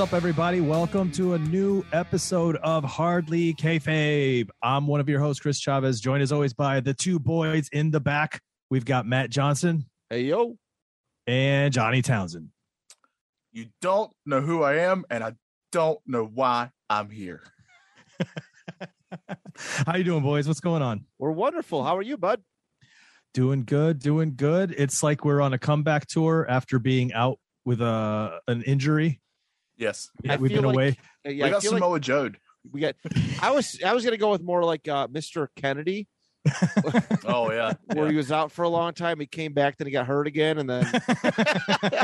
What's up, everybody? Welcome to a new episode of Hardly Kayfabe. I'm one of your hosts, Chris Chavez, joined as always by the two boys in the back. We've got Matt Johnson Hey, yo. and Johnny Townsend. You don't know who I am, and I don't know why I'm here. How you doing, boys? What's going on? We're wonderful. How are you, bud? Doing good, doing good. It's like we're on a comeback tour after being out with a an injury. Yes, Yeah, we've been like- away. Uh, we Yeah, I got feel like Samoa Joe. we got. I was I was gonna go with more like uh, Mr. Kennedy, Oh yeah, where yeah. he was out for a long time. He came back, then he got hurt again, and then and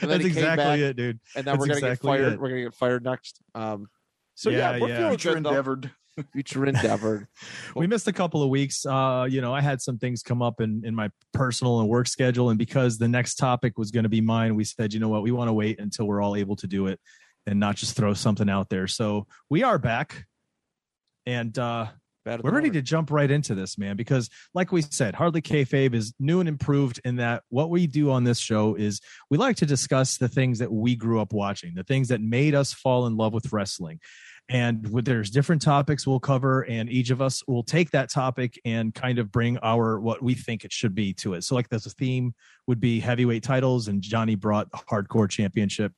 then That's exactly back, it, dude. and then we're gonna exactly get fired. it. We're gonna get fired next. Um, so yeah, Yeah, we're yeah. feeling Future good endeavored. Future endeavor. we missed a couple of weeks. Uh you know i had some things come up in in my personal and work schedule and because the next topic was going to be mine we said you know what? We want to wait until we're all able to do it and not just throw something out there. So we are back. And uh we're ready to jump right into this, man, because like we said, Hardly Kayfabe is new and improved in that what we do on this show is we like to discuss the things that we grew up watching, the things that made us fall in love with wrestling. And with, there's different topics we'll cover, and each of us will take that topic and kind of bring our what we think it should be to it. So, like, there's a theme would be heavyweight titles, and Johnny brought hardcore championship.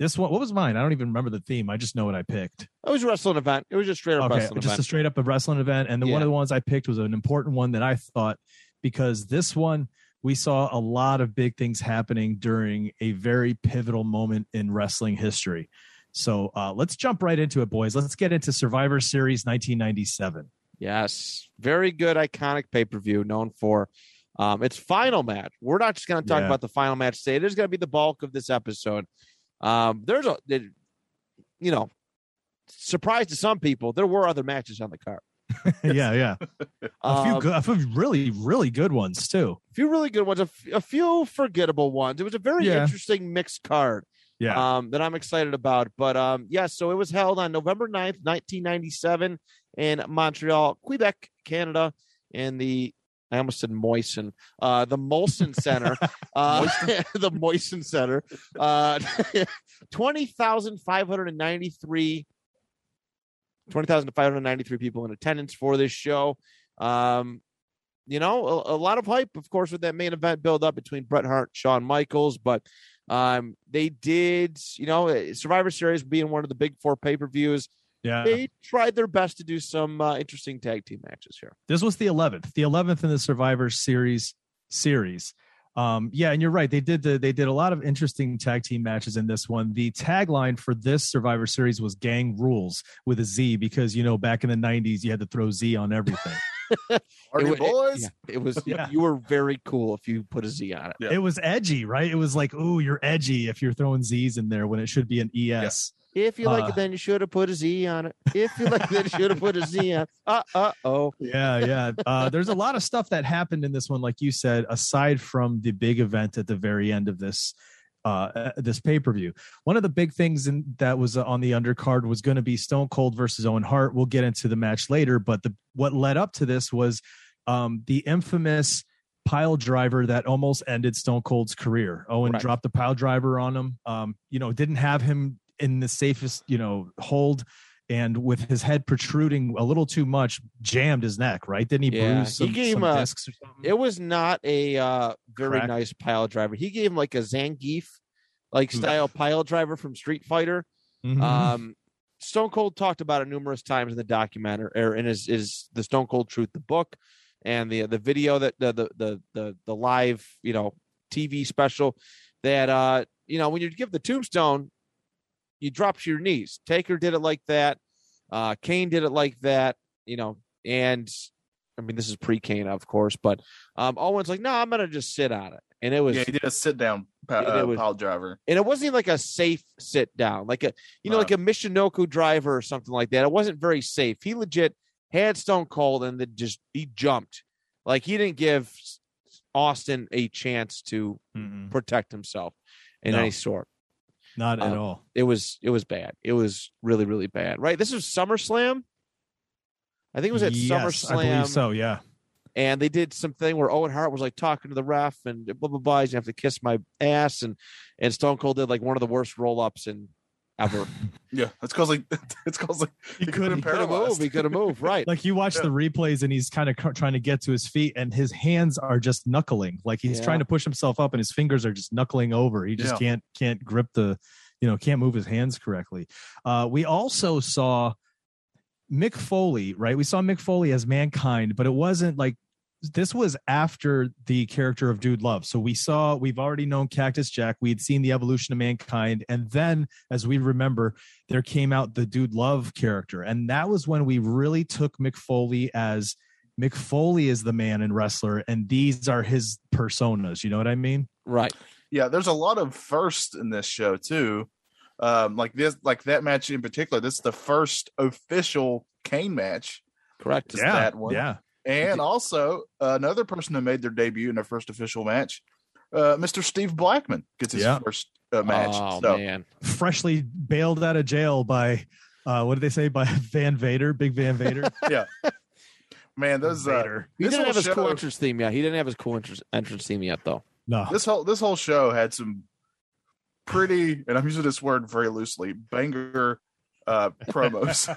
This one, what was mine? I don't even remember the theme. I just know what I picked. It was a wrestling event. It was just straight up Okay, wrestling just event. a straight up a wrestling event, and the one of the ones I picked was an important one that I thought because this one we saw a lot of big things happening during a very pivotal moment in wrestling history. So uh, let's jump right into it, boys. Let's get into Survivor Series 1997. Yes, very good, iconic pay per view, known for um, its final match. We're not just going to talk Yeah. about the final match today. It is going to be the bulk of this episode. Um, there's a, it- you know, surprise to some people, there were other matches on the card. yeah, yeah, a few Um, good, a few really, really good ones too. A few really good ones, a, f- a few forgettable ones. It was a very Yeah. interesting mixed card. Yeah, um, that I'm excited about. But um, yeah, so it was held on November 9th, 1997 in Montreal, Quebec, Canada, in the I almost said Moisten, uh, the Molson Center, uh, the Moisten Center, uh, 20,593 20,593 people in attendance for this show. Um, you know, a, a lot of hype, of course, with that main event build up between Bret Hart, Shawn Michaels, but um, they did, you know, Survivor Series being one of the big four pay per views, yeah. they tried their best to do some uh, interesting tag team matches here. This was the 11th, the 11th in the Survivor Series series. Um, yeah, and you're right. They did the they did a lot of interesting tag team matches in this one. The tagline for this Survivor Series was "Gang Rules" with a Z because you know back in the '90s you had to throw Z on everything. Party it, wa- boys. yeah, it was Yeah. you were very cool if you put a Z on it. Yeah. It was edgy, right? It was like, "Ooh, you're edgy" if you're throwing Z's in there when it should be an ES. If you like Uh, it, then you should have put a Z on it. If you like it, then you should have put a Z on. Uh uh oh. yeah yeah uh, there's a lot of stuff that happened in this one like you said aside from the big event at the very end of this uh uh, this pay-per-view. One of the big things in, that was uh, on the undercard was going to be stone cold versus owen hart. We'll get into the match later but the what led up to this was um the infamous pile driver that almost ended stone cold's career. Owen Right. dropped the pile driver on him. Um you know didn't have him in the safest you know hold and with his head protruding a little too much, jammed his neck. Right? Didn't he Yeah, bruise he gave some him a- discs or something? It was not a uh, very Crack. nice pile driver. He gave him like a Zangief like style pile driver from Street Fighter. Mhm. Um, Stone Cold talked about it numerous times in the documentary or in his, is the Stone Cold Truth, the book. and the the video that the the the the, the live you know TV special that uh you know when you give the tombstone, you drop to your knees. Taker did it like that. Uh, Kane did it like that. You know, and I mean this is pre Kane of course, but um, Owen's like, no, I'm gonna just sit on it, and it was yeah, he did a sit down uh, was- pile driver. and it wasn't even like a safe sit down, like a you know, No. like a Michinoku driver or something like that. It wasn't very safe. He legit had Stone Cold and then just he jumped, like he didn't give Austin a chance to Mm-mm. protect himself in No. any sort. Not at Um, all. It was it was bad. It was really really bad. Right. This was SummerSlam. I think it was at Yes, SummerSlam. I believe so. Yeah. and they did something where Owen Hart was like talking to the ref and blah blah blah. He's gonna have to kiss my ass, and and Stone Cold did like one of the worst roll ups in ever. Yeah, it's cause like it's cause like He he couldn't- couldn't he could have paralyzed. moved. He could have moved. Right. Like you watch Yeah. the replays and he's kind of trying to get to his feet and his hands are just knuckling. Like he's Yeah. trying to push himself up and his fingers are just knuckling over. He just Yeah. can't can't grip the, you know, can't move his hands correctly. Uh, we also saw Mick Foley, right? We saw Mick Foley as mankind, but it wasn't like this was after the character of Dude Love. So we saw, we've already known Cactus Jack. We had seen the evolution of mankind. And then, as we remember, there came out the Dude Love character. And that was when we really took Mick Foley as McFoley Foley is the man and wrestler, and these are his personas. You know what I mean? Right. Yeah, there's a lot of firsts in this show too. Um, like this, like that match in particular. This is the first official Kane match, Correct. Just that one. Yeah. And also another person who made their debut in their first official match, uh, Mr. Steve Blackman gets his Yeah. first uh, match. Oh so man. Freshly bailed out of jail by, uh, what did they say? By Van Vader, Big Van Vader. Yeah, man, those uh, Vader. He this didn't whole have his cool entrance theme yet. He didn't have his cool entrance, entrance theme yet, though. No. this whole this whole show had some pretty, and I'm using this word very loosely, banger uh promos.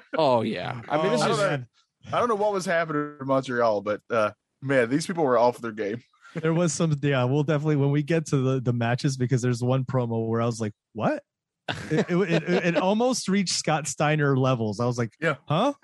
Oh yeah. I mean, this Oh, is man. I don't know what was happening in Montreal, but uh man, these people were off their game. there was some yeah we'll definitely when we get to the the matches because there's one promo where i was like what? It, it, it, it almost reached scott steiner levels. I was like Yeah. huh?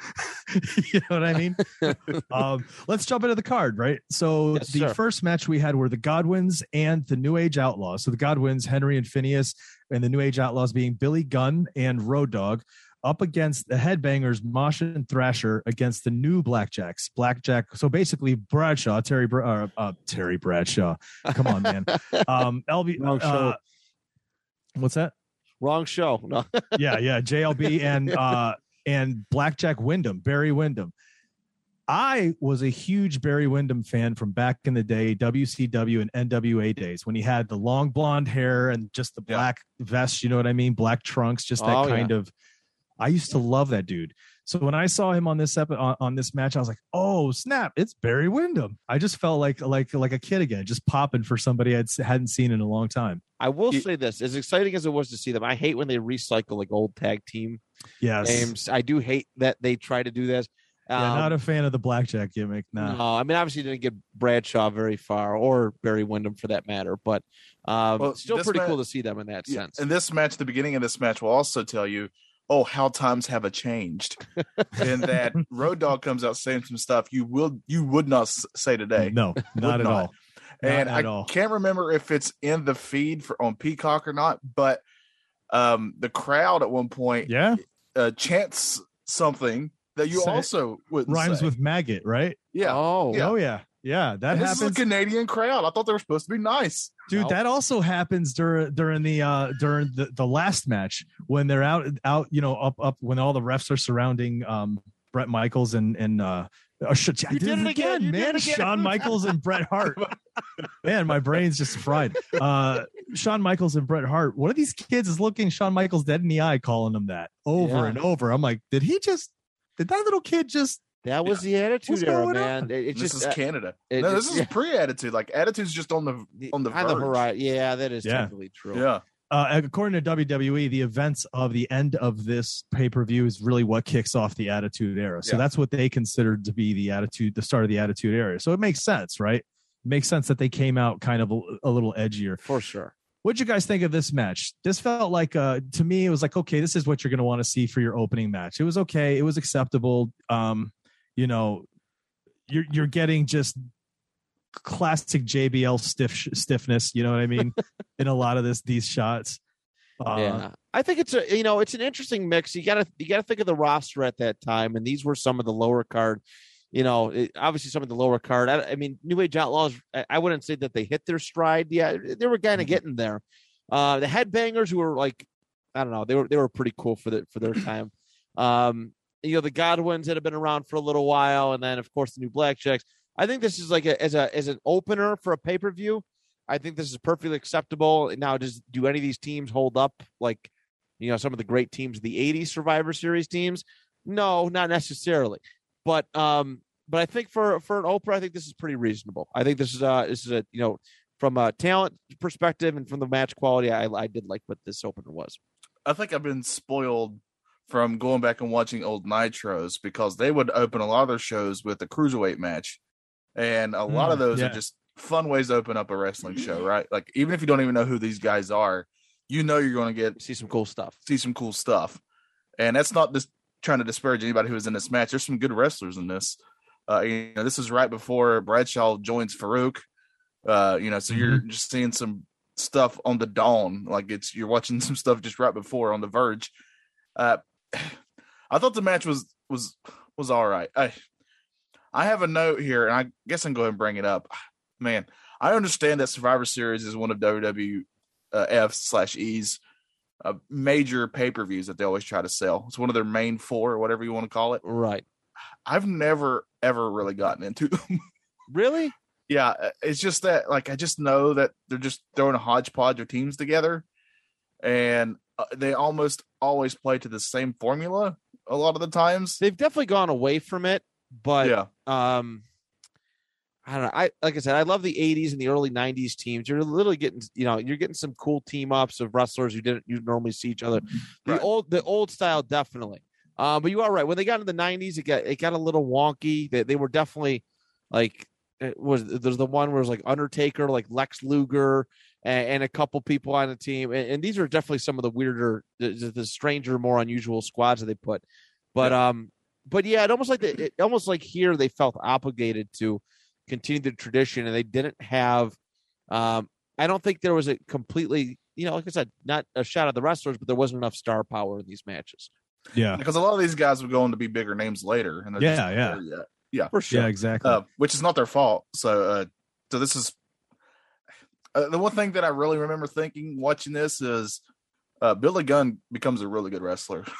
You know what i mean? Um let's jump into the card right? So Yes, the sir. first match we had were the godwins and the new age outlaws. So the godwins henry and phineas and the new age outlaws being billy gunn and road dog up against the headbangers Mosh and Thrasher against the new Blackjacks. Blackjack. So basically Bradshaw, Terry Bra- uh, uh, Terry Bradshaw. Come on, man. Um, LB. Wrong show. Uh, what's that? wrong show. No. Yeah, yeah. JBL and uh, and Blackjack Windham, Barry Windham. I was a huge Barry Windham fan from back in the day, WCW and NWA days, when he had the long blonde hair and just the Yeah. black vest. You know what I mean? Black trunks, just that Oh, kind of. I used to love that dude. So when I saw him on this epi- on, on this match, I was like, "Oh snap! It's Barry Windham." I just felt like like like a kid again, just popping for somebody I hadn't seen in a long time. I will He- say this: as exciting as it was to see them, I hate when they recycle like old tag team Yes, names. I do hate that they try to do this. yeah, Um, not a fan of the blackjack gimmick. Nah. No, I mean obviously didn't get Bradshaw very far, or Barry Windham for that matter, but um, Well, still pretty ma- cool to see them in that Yeah, sense. And this match, the beginning of this match will also tell you, oh, how times have a changed. and that Road Dog comes out saying some stuff you will you would not say today. No, not at not. all. Not and at I all. can't remember if it's in the feed for on Peacock or not, but um the crowd at one point Yeah, uh, chants something that you Say- also wouldn't rhymes say. with maggot, right? yeah. Oh, Yeah. Oh yeah, yeah. That And this happens, is a Canadian crowd. I thought they were supposed to be nice. dude. No. That also happens during during the uh during the, the last match when they're out out you know up up when all the refs are surrounding um Brett Michaels and and uh. Oh, shit, I did, did it it again, again, you man. it again. Shawn Michaels and Bret Hart. man, my brain's just fried. Uh, Shawn Michaels and Bret Hart. One of these kids is looking Shawn Michaels dead in the eye, calling him that over Yeah. and over. I'm like, did he just? Did that little kid just? That was the attitude What's era, man. on? It, this just is uh, Canada. it no, this is yeah. pre-attitude. Like attitude's just on the on the on the verge. horizon. Yeah, that is Yeah. technically true. Yeah. uh, according to WWE, the events of the end of this pay per view is really what kicks off the Attitude Era. So Yeah. that's what they considered to be the attitude, the start of the Attitude Era. So it makes sense, right? It makes sense that they came out kind of a, a little edgier. for sure. What'd you guys think of this match? This felt like, uh, to me, it was like, okay, this is what you're going to want to see for your opening match. It was okay. It was acceptable. Um, you know, you're you're getting just classic JBL stiff stiffness. You know what I mean? in a lot of this these shots. Uh, yeah, I think it's a you know it's an interesting mix. You gotta you gotta think of the roster at that time, and these were some of the lower card. You know, it, obviously some of the lower card. I, I, mean, New Age Outlaws. I, I wouldn't say that they hit their stride. Yeah, they were kind of mm-hmm. getting there. Uh, the Headbangers who were like, I don't know, they were they were pretty cool for the for their time. Um, you know, the Godwins that have been around for a little while, and then of course the new Blackjacks. I think this is like a, as a as an opener for a pay per view. I think this is perfectly acceptable. Now, does do any of these teams hold up like you know some of the great teams the '80s Survivor Series teams? No, not necessarily. But um, but I think for for an opener, I think this is pretty reasonable. I think this is uh this is a you know from a talent perspective and from the match quality, I I did like what this opener was. I think I've been spoiled from going back and watching old nitros because they would open a lot of their shows with a cruiserweight match and a lot of mm, those yeah. are just fun ways to open up a wrestling show, right? Like even if you don't even know who these guys are, you know you're going to get see some cool stuff. See some cool stuff, and that's not just trying to disparage anybody who was in this match. There's some good wrestlers in this. Uh, you know, this is right before Bradshaw joins Faarooq. Uh, you know, so mm-hmm. you're just seeing some stuff on the dawn, like it's you're watching some stuff just right before on the verge. Uh, I thought the match was was was all right. I I have a note here, and I guess I can go ahead and bring it up. Man, I understand that Survivor Series is one of WWF slash E's uh, major pay per views that they always try to sell. It's one of their main four, or whatever you want to call it. Right. I've never ever really gotten into them. really? Yeah, uh, it's just that like I just know that they're just throwing a hodgepodge of teams together, and uh, they almost always play to the same formula a lot of the times. They've definitely gone away from it but yeah. um I don't know. I like I said, I love the '80s and the early '90s teams. You're literally getting, you know, you're getting some cool team ups of wrestlers who didn't you normally see each other. The right. old, the old style, definitely. Um, but you are right. When they got into the '90s, it got it got a little wonky. They they were definitely like it was there's the one where it was like Undertaker, like Lex Luger, and, and a couple people on the team, and, and, these are definitely some of the weirder, the, the stranger, more unusual squads that they put. But yeah. um, but yeah, it almost like the, it, almost like here they felt obligated to continue the tradition, and they didn't have. Um, I don't think there was a completely, you know, like I said, not a shot at the wrestlers, but there wasn't enough star power in these matches. Yeah, because a lot of these guys would go on to be bigger names later, and yeah, yeah, yeah, for sure, yeah, exactly. Uh, which is not their fault. So, uh, so this is uh, the one thing that I really remember thinking watching this is uh, Billy Gunn becomes a really good wrestler.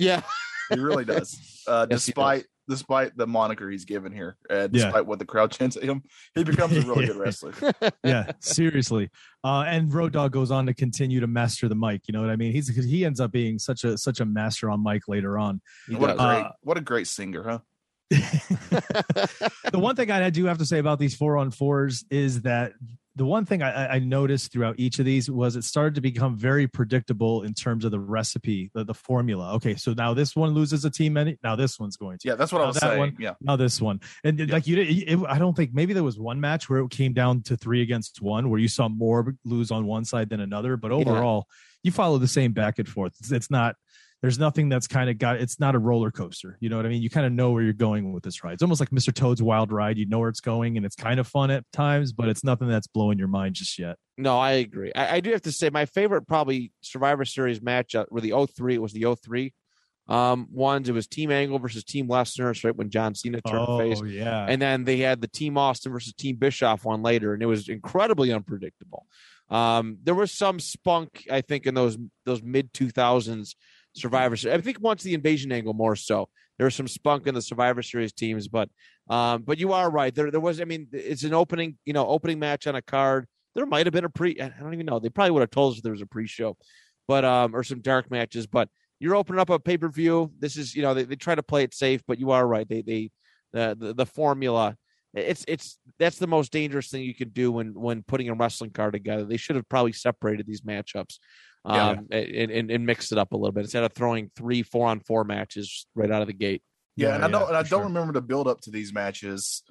Yeah, he really does. Uh, yes, despite does. despite the moniker he's given here, uh, despite yeah. what the crowd chants at him, he becomes a really good wrestler. yeah, seriously. Uh, and Road Dog goes on to continue to master the mic. You know what I mean? He's he ends up being such a such a master on mic later on. What a great uh, what a great singer, huh? the one thing I do have to say about these four on fours is that the one thing I, I, noticed throughout each of these was it started to become very predictable in terms of the recipe, the, the formula. Okay, so now this one loses a team, many now this one's going to. Yeah, that's what now I was saying. One, yeah, now this one, and yeah. like you, it, I don't think maybe there was one match where it came down to three against one, where you saw more lose on one side than another. But overall, yeah. you follow the same back and forth. It's, it's not there's nothing that's kind of got it's not a roller coaster you know what i mean? You kind of know where you're going with this ride. It's almost like mr toad's wild ride you know where it's going and it's kind of fun at times but it's nothing that's blowing your mind just yet. No i agree. I, I do have to say my favorite probably survivor series matchup were the 03 it was the 03 um ones it was team angle versus team lesnar right when john cena turned oh, face yeah. and then they had the team austin versus team bischoff one later and it was incredibly unpredictable. Um there was some spunk i think in those those mid 2000s Survivor Series. I think once the invasion angle more so. There was some spunk in the Survivor Series teams, but um, but you are right. There there was. I mean, it's an opening you know opening match on a card. There might have been a pre. I don't even know. They probably would have told us there was a pre-show, but um or some dark matches. But you're opening up a pay per view. This is you know they, they try to play it safe, but you are right. They they the, the the formula it's it's that's the most dangerous thing you can do when when putting a wrestling card together. They should have probably separated these matchups um, yeah. and, and, and mixed it up a little bit instead of throwing three four on four matches right out of the gate. Yeah, yeah and I don't and I don't sure. remember the build up to these matches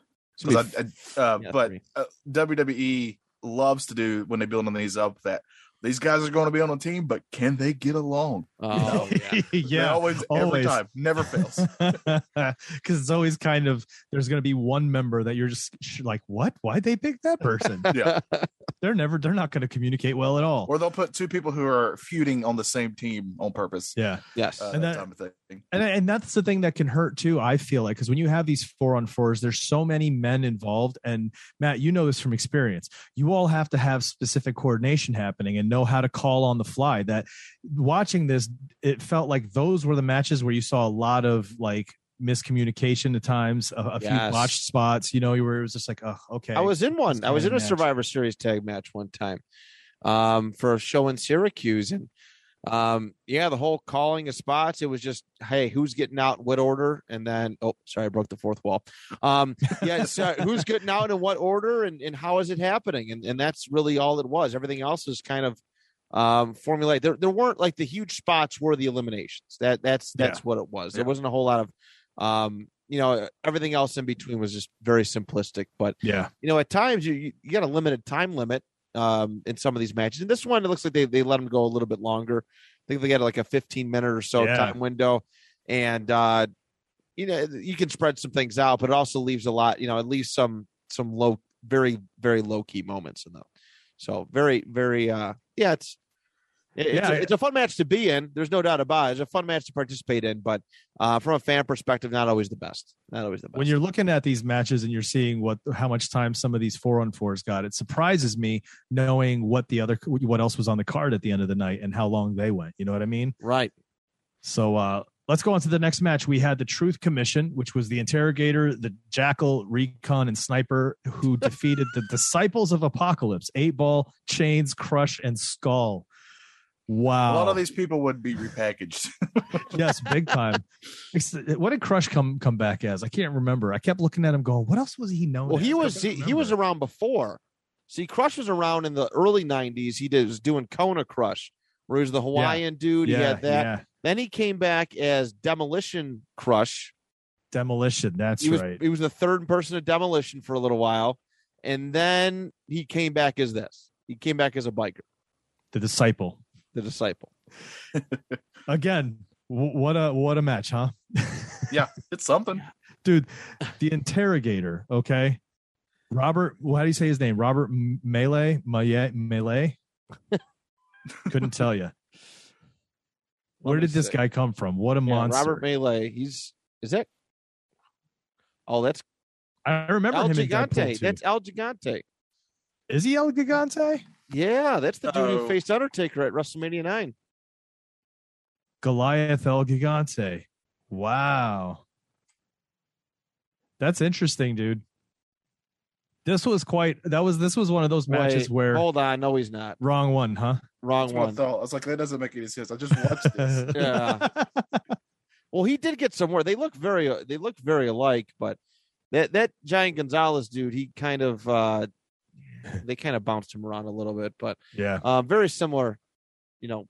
I, I uh, yeah, but uh, WWE loves to do when they build on these up that These guys are going to be on a team, but can they get along? Oh, yeah. They yeah. always, every always. time, never fails. Because it's always kind of there's going to be one member that you're just sh- like, what? Why'd they pick that person? Yeah. they're never, they're not going to communicate well at all. Or they'll put two people who are feuding on the same team on purpose. Yeah. yes. Uh, And that, that- type of thing. And, and that's the thing that can hurt too. I feel like because when you have these four on fours, there's so many men involved. And Matt, you know this from experience. You all have to have specific coordination happening and know how to call on the fly. That watching this, it felt like those were the matches where you saw a lot of like miscommunication at times, a, a few Yes. botched spots. You know, where it was just like, oh, okay. I was in one. I was in a match. Survivor Series tag match one time um, for a show in Syracuse, and um, yeah, the whole calling of spots. It was just, hey, who's getting out, in what order, and then oh, sorry, I broke the fourth wall. Um, yeah, so who's getting out in what order, and, and how is it happening, and and that's really all it was. Everything else is kind of um formulate there there weren't like the huge spots were the eliminations that that's that's what it was there Yeah. wasn't a whole lot of um you know everything else in between was just very simplistic but yeah. you know, at times you you got a limited time limit um, in some of these matches. And this one, it looks like they they let them go a little bit longer. I think they got like a 15 minute or so Yeah. time window, and uh, you know you can spread some things out, but it also leaves a lot. You know, it leaves some some low, very very low key moments in them. So very very uh, yeah, it's. It- It's, Yeah, a, it's a fun match to be in. There's no doubt about it. It's a fun match to participate in, but uh, from a fan perspective, not always the best. Not always the best. when you're looking at these matches and you're seeing what how much time some of these four on fours got, it surprises me knowing what the other what else was on the card at the end of the night and how long they went. You know what I mean? right. So uh let's go on to the next match. We had the Truth Commission, which was the interrogator, the jackal, recon, and sniper who defeated the disciples of apocalypse, eight ball, chains, crush, and skull. Wow. A lot of these people would be repackaged. yes, big time. What did Crush come come back as? I can't remember. I kept looking at him going, what else was he known? Well, as? he was he, he was around before. See, Crush was around in the early '90s. He did, was doing Kona Crush, where he was the Hawaiian dude. yeah, he had that. yeah. Then he came back as Demolition Crush. Demolition. That's he was right. he was the third person of Demolition for a little while, and then he came back as this. He came back as a biker, The disciple. The disciple. Again, w- what a what a match, huh? yeah, it's something. Dude, the interrogator, okay? Robert, how do you say his name? Robert M- Melee? Maye- Melee? Couldn't tell you. Where Let did this see. guy come from? What a Yeah, monster. Robert Melee. He's is that? Oh, that's I remember El him in Deadpool Gigante. 2. That's El Gigante. Is he El Gigante? Yeah, that's the dude who faced Undertaker at WrestleMania nine. Goliath El Gigante. Wow. That's interesting, dude. This was quite that was this was one of those matches Wait, where hold on, no, he's not. wrong one, huh? Wrong That's what I one. thought. I was like, that doesn't make any sense. I just watched this. Yeah. Well, he did get somewhere. They look very they look very alike, but that that Giant Gonzalez dude, he kind of uh they kind of bounced him around a little bit, but yeah. uh, very similar, you know,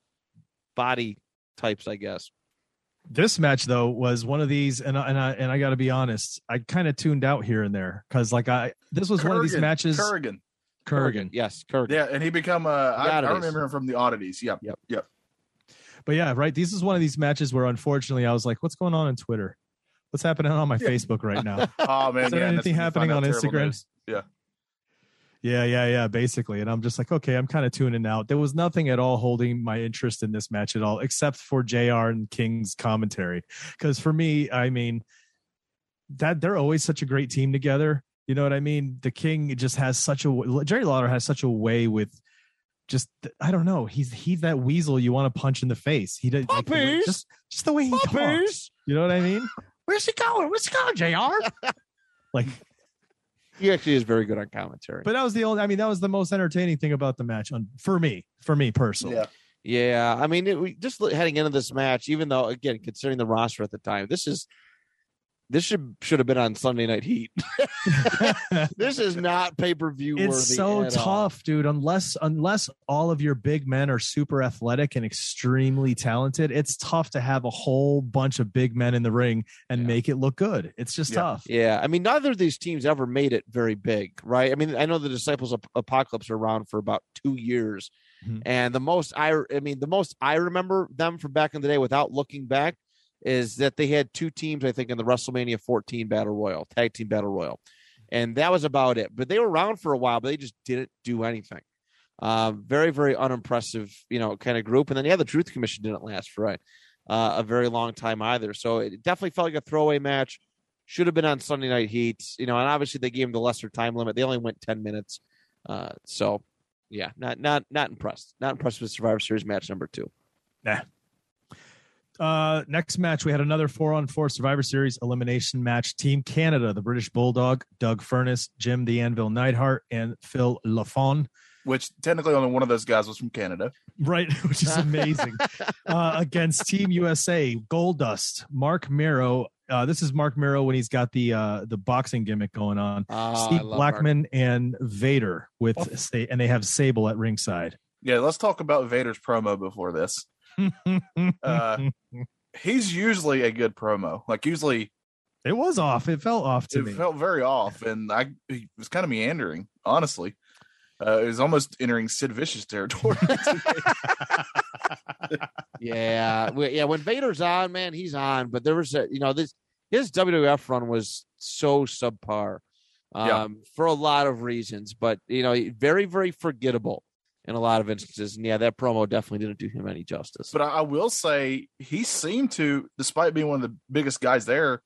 body types, I guess. This match though was one of these, and I, and I and I got to be honest, I kind of tuned out here and there because like I this was one of these matches. Kurgan. Kurgan. yes, Kurgan. Yeah, and he become uh, I, I oddities. remember him from the oddities. Yep. Yep. Yep. But yeah, right. This is one of these matches where unfortunately I was like, what's going on on Twitter? What's happening on my Yeah. Facebook right now? Oh man, Is there yeah, anything that's when you find happening on terrible Instagram? news. Yeah. Yeah, yeah, yeah, basically. And I'm just like, okay, I'm kind of tuning out. There was nothing at all holding my interest in this match at all, except for JR and King's commentary. Because for me, I mean, that they're always such a great team together. You know what I mean? The King just has such a Jerry Lawler has such a way with just I don't know. He's he's that weasel you want to punch in the face. He does like, Puppies! just just the way he talks. You know what I mean? Where's he going? Where's he going, Jr. like He actually is very good on commentary. but that was the only. I mean, that was the most entertaining thing about the match on for me. For me personally, Yeah. Yeah, I mean, it, we just heading into this match, even though again, considering the roster at the time, this is this should should have been on Sunday Night Heat. this is not pay per view worthy. it's so at all. tough, dude. Unless unless all of your big men are super athletic and extremely talented, it's tough to have a whole bunch of big men in the ring and Yeah. make it look good. It's just Yeah. tough. Yeah, I mean, neither of these teams ever made it very big, right? I mean, I know the Disciples of Apocalypse are around for about two years, Mhm. And the most I, I mean, the most I remember them from back in the day, without looking back, is that they had two teams. I think in the WrestleMania 14 Battle Royal, Tag Team Battle Royal, and that was about it. But they were around for a while, but they just didn't do anything. Um, very, very unimpressive, you know, kind of group. And then yeah, the Truth Commission didn't last for uh, a very long time either. So it definitely felt like a throwaway match. Should have been on Sunday Night Heat, you know, and obviously they gave them the lesser time limit. They only went ten minutes. Uh, so yeah, not not not impressed. Not impressed with Survivor Series match number two. Uh, next match, we had another four on four Survivor Series elimination match. Team Canada, the British Bulldog, Doug Furnas, Jim the Anvil Neidhart, and Phil Lafon. Which technically only one of those guys was from Canada. Right, which is amazing. uh, against Team USA, Goldust, Marc Mero. Uh, this is Marc Mero when he's got the uh, the boxing gimmick going on. Oh, Steve love Blackman and Vader with say, and they have Sable at ringside. Yeah, let's talk about Vader's promo before this. Uh, He's usually a good promo. Like usually it was off. It felt off to it me. felt very off, and I he was kind of meandering. Honestly, uh, it was almost entering Sid Vicious territory. yeah, we- yeah. When Vader's on, man, he's on. But there was a, you know, this his WWF run was so subpar, um, Yeah. for a lot of reasons. But you know, very, very forgettable in a lot of instances. And yeah, that promo definitely didn't do him any justice. but I, I will say he seemed to, despite being one of the biggest guys there,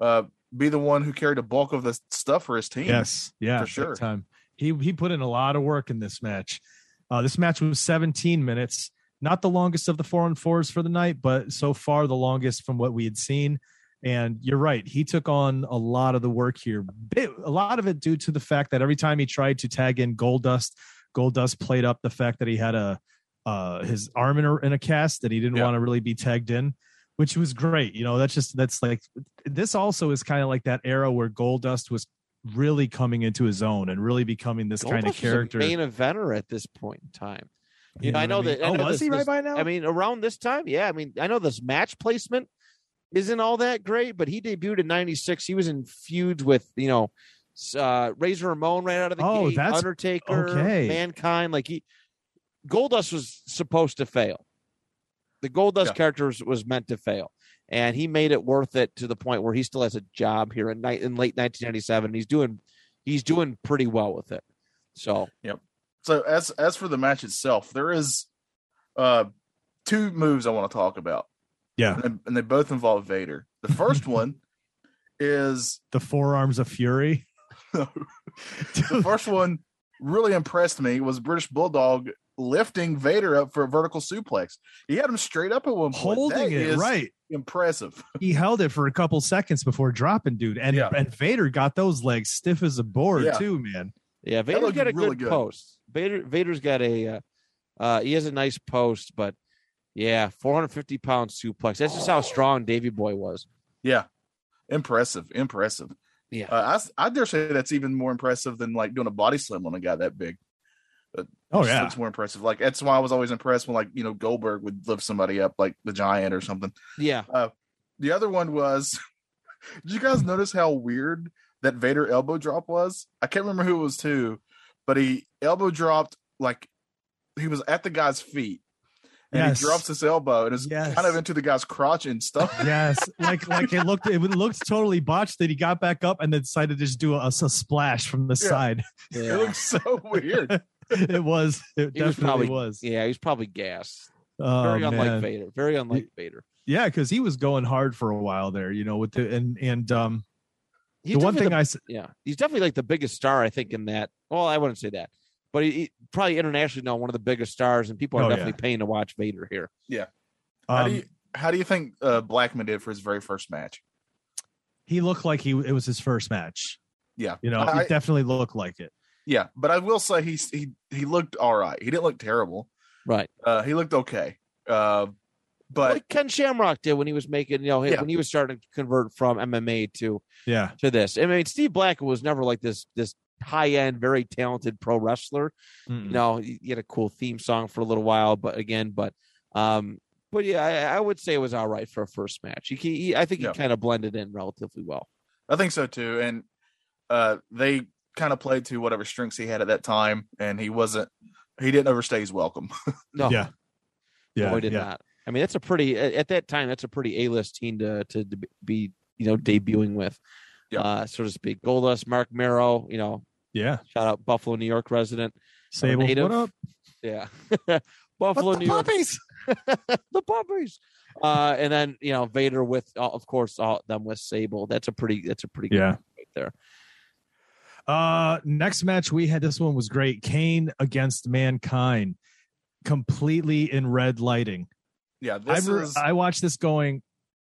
uh, be the one who carried a bulk of the stuff for his team. Yes, yeah, For sure. Time. He he put in a lot of work in this match. Uh, this match was 17 minutes, not the longest of the four on fours for the night, but so far the longest from what we had seen. And you're right, he took on a lot of the work here. A lot of it due to the fact that every time he tried to tag in Goldust, Goldust played up the fact that he had a uh, his arm in a, in a cast that he didn't Yeah. want to really be tagged in, which was great. You know, that's just that's like this also is kind of like that era where Goldust was really coming into his own and really becoming this kind of character. main eventer at this point in time. You know, I know what that- I Oh, know was this- he right this- by now? I mean, around this time, yeah. I mean, I know this match placement isn't all that great, but he debuted in '96. He was in feuds with you know uh, Razor Ramon right out of the Oh, gate, that's- Undertaker, okay. Mankind. Like he, Goldust was supposed to fail. The Goldust Yeah. character was, was meant to fail, and he made it worth it to the point where he still has a job here in, ni- in late 1997. He's doing he's doing pretty well with it. So So as as for the match itself, there is uh two moves I want to talk about. Yeah. And, and they both involve Vader. The first one is the forearms of fury. the first one really impressed me was British Bulldog lifting Vader up for a vertical suplex. He had him straight up at one point. holding That it is right. impressive. He held it for a couple seconds before dropping, dude. And Yeah. and Vader got those legs stiff as a board Yeah. too, man. Yeah, Vader's looked got a really good, good. post. Vader Vader's got a uh, uh he has a nice post, but yeah, 450 pound suplex. That's just how strong Davy Boy was. Yeah. Impressive. Impressive. Yeah. Uh, I dare say that's even more impressive than like doing a body slam on a guy that big. But Oh yeah. it's more impressive. Like that's why I was always impressed when like you know Goldberg would lift somebody up like the Giant or something. Yeah. The other one was, did you guys notice how weird that Vader elbow drop was? I can't remember who it was to, but he elbow dropped like he was at the guy's feet, Yes. he drops his elbow and it's Yes. kind of into the guy's crotch and stuff. yes, like like it looked it looked totally botched that he got back up and then decided to just do a, a splash from the Yeah. side. It looks so weird. it was. It He was definitely probably was. Yeah, he's probably gassed. Oh, Very unlike man. Vader. Very unlike Vader. Yeah, because he was going hard for a while there, you know, with the and and um He's the one definitely thing I s- the- yeah, he's definitely like the biggest star, I think, in that. Well, I wouldn't say that, but he, he probably internationally known one of the biggest stars, and people are Oh, yeah. definitely paying to watch Vader here. How um, do you how do you think uh, Blackman did for his very first match? he looked like he it was his first match. Yeah, You know, I- it definitely looked like it. yeah, but I will say he's he he looked all right. He didn't look terrible. Right. Uh, he looked okay. Uh, but like Ken Shamrock did when he was making, you know, Yeah. when he was starting to convert from MMA to Yeah. to this. I mean, Steve Black was never like this this high end, very talented pro wrestler. Mm-mm. You know, he he had a cool theme song for a little while, but again, but um, but yeah, I, I would say it was all right for a first match. He, he I think he Yeah. kind of blended in relatively well. I think so too. And uh, they kind of played to whatever strengths he had at that time, and he wasn't he didn't overstay his welcome. No, Yeah. Yeah, no, he did yeah. not. I mean, that's a pretty at at that time. That's a pretty A list team to to be you know debuting with, Yeah. uh, so to speak. Goldust, Marc Mero, you know, Yeah. shout out Buffalo, New York resident. Sable, what up? Yeah, Buffalo, What the New York, puppies? the puppies. Uh, and then you know Vader with, uh, of course, all them with Sable. That's a pretty. That's a pretty good Yeah. match right there. Uh, next match we had. This one was great. Kane against Mankind, completely in red lighting. yeah, I, this re- is I watched this going,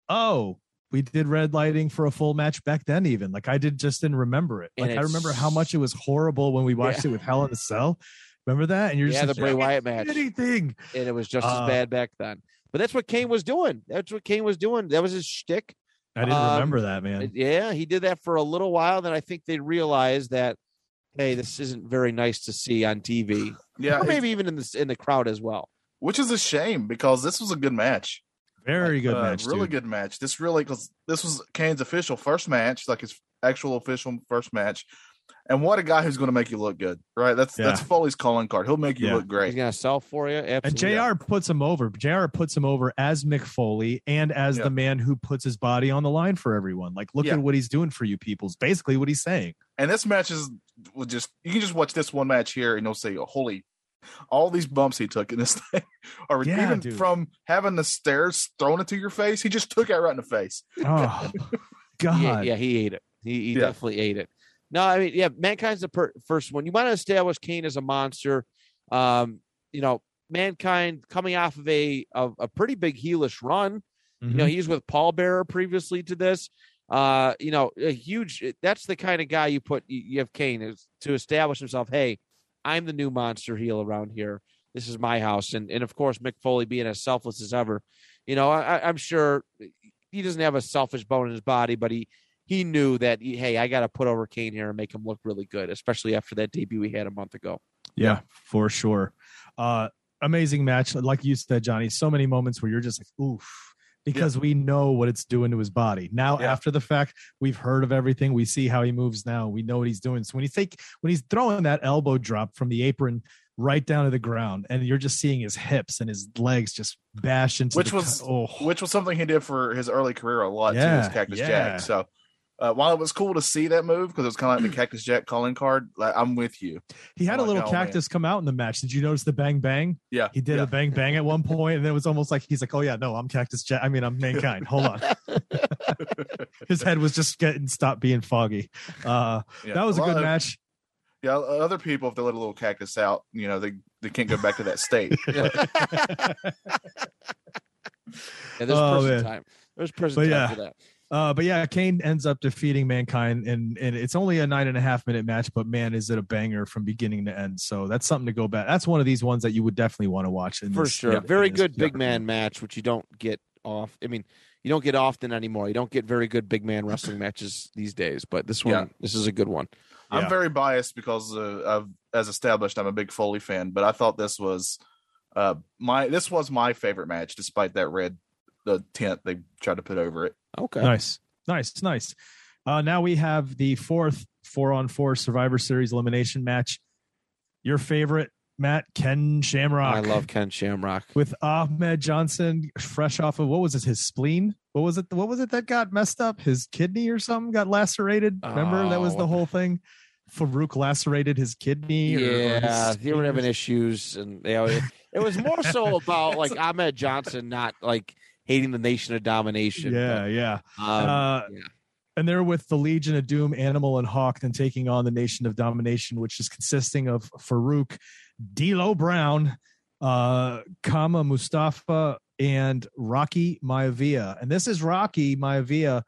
oh, we did red lighting for a full match back then. Even like I did, just didn't remember it. Like I remember how much it was horrible when we watched Yeah. it with Hell in a Cell. Remember that? And you're Yeah, just the like, Bray "I Wyatt match. Anything? and it was just Uh, as bad back then. But that's what Kane was doing. That's what Kane was doing. That was his shtick. I didn't Um, remember that, man. Yeah, he did that for a little while. Then I think they realized that, hey, this isn't very nice to see on TV, yeah, or maybe even in the in the crowd as well. which is a shame because this was a good match. Very good Uh, match, really dude. good match. This really because this was Kane's official first match, like his actual official first match. And what a guy who's going to make you look good, right? That's that's Foley's calling card. He'll make you Yeah. look great. He's gonna sell for you. And JR puts him over. JR puts him over as Mick Foley and as Yeah. the man who puts his body on the line for everyone. Like, look Yeah. at what he's doing for you people. people's basically what he's saying. And this match is just you can just watch this one match here and you'll say, holy, all these bumps he took in this thing, or Yeah, even dude. from having the stairs thrown into your face, he just took it right in the face. Oh God. Yeah, yeah, he ate it. He, he Yeah. definitely ate it. No, I mean, yeah, mankind's the per- first one. You want to establish Kane as a monster. Um, you know, mankind coming off of a of a pretty big heelish run. You know, Mhm. he's with Paul Bearer previously to this. Uh, you know, a huge. That's the kind of guy you put. You, you have Kane is to establish himself. Hey, I'm the new monster heel around here. This is my house, and and of course, Mick Foley being as selfless as ever. You know, I, I'm sure he doesn't have a selfish bone in his body, but he he knew that. Hey, I got to put over Kane here and make him look really good, especially after that debut we had a month ago. Yeah, for sure. Uh amazing match. Like you said, Johnny, so many moments where you're just like, oof. Because we know what it's doing to his body. Now, Yeah. after the fact, we've heard of everything. We see how he moves now. We know what he's doing. So when you think when he's throwing that elbow drop from the apron right down to the ground, and you're just seeing his hips and his legs just bash into Which the was- oh Which was something he did for his early career a lot too, Yeah, as Cactus yeah. Jack. So uh, while it was cool to see that move because it was kind of like the Cactus Jack calling card, like I'm with you. He had I'm a like, little oh, man. cactus come out in the match. Did you notice the bang bang? Yeah, He did yeah. a bang bang at one point, and it was almost like he's like, "Oh yeah, no, I'm Cactus Jack. I mean, I'm Mankind. Hold on." His head was just getting stopped being foggy. Uh, Yeah. that was a lot good of- match. Yeah, other people if they let a little cactus out, you know, they they can't go back to that state. Yeah, there's Oh, prison man. time. There's prison But time yeah. for that. Uh, but yeah, Kane ends up defeating Mankind, and and it's only a nine and a half minute match, but man, is it a banger from beginning to end. So that's something to go back. That's one of these ones that you would definitely want to watch. In for this- sure. yeah, very in good big man match, which you don't get off. I mean, you don't get often anymore. You don't get very good big man wrestling matches these days. But this one, Yeah. this is a good one. Yeah. I'm very biased because uh, of as established, I'm a big Foley fan, but I thought this was uh my this was my favorite match, despite that red the tent they tried to put over it. Okay. Nice, nice, nice. Uh, now we have the fourth four on four Survivor Series elimination match. Your favorite, Matt Ken Shamrock. I love Ken Shamrock. with Ahmed Johnson, fresh off of what was it? His spleen. What was it? What was it that got messed up? His kidney or something got lacerated. Remember that was Oh. the whole thing. Faarooq lacerated his kidney. or- or his Yeah, they were spleen having issues, and you know, it, it was more so about like Ahmed Johnson not like hating the Nation of Domination. Yeah, yeah. um, uh, yeah. and they're with the Legion of Doom, Animal, and Hawk, then taking on the Nation of Domination, which is consisting of Faarooq, D'Lo Brown, uh, Kama Mustafa, and Rocky Maivia. And this is Rocky Maivia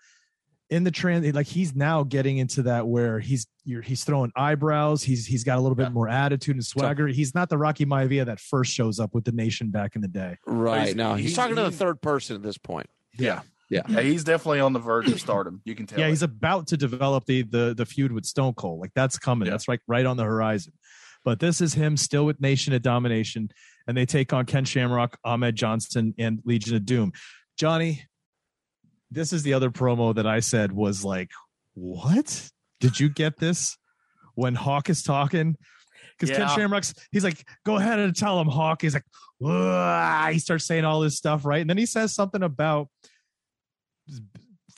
in the trans Like he's now getting into that where he's you're, he's throwing eyebrows. He's he's got a little bit Yeah. more attitude and swagger. He's not the Rocky Maivia that first shows up with the Nation back in the day. right. he's- No, he's, he's- talking to the third person at this point. Yeah. Yeah. Yeah, he's definitely on the verge of stardom. You can tell. yeah, it. he's about to develop the the the feud with Stone Cold. Like that's coming. Yeah. That's right right on the horizon. But this is him still with Nation of Domination, and they take on Ken Shamrock, Ahmed Johnson, and Legion of Doom. Johnny, this is the other promo that I said was like, "What? Did you get this?" When Hawk is talking, because Ken Shamrock's he's like, go ahead and tell him, Hawk. He's like, "Wah," he starts saying all this stuff, right? And then he says something about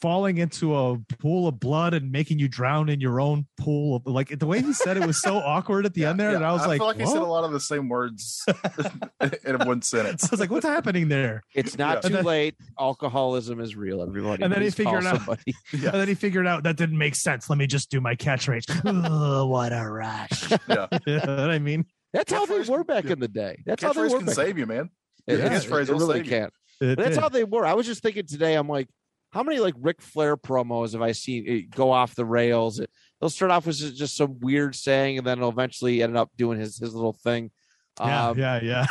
falling into a pool of blood and making you drown in your own pool of like the way he said it was so awkward at the end there Yeah, that I was like, feel like he said a lot of the same words in one sentence. I was like, what's happening there? It's not Yeah. too then- late. Alcoholism is real, everybody. And then he figured out- Yeah. And then he figured out that didn't make sense. Let me just do my catchphrase. Ugh, what a rush. Yeah. you know what I mean? That's how they were back yeah. in the day. That's how they were. can back save you, man. Yeah. it- Catchphrase it will really you. can. It that's did. how they were. I was just thinking today. I'm like, how many like Ric Flair promos have I seen it go off the rails? It, they'll start off with just just some weird saying, and then it'll eventually end up doing his his little thing. yeah, Um, yeah, yeah.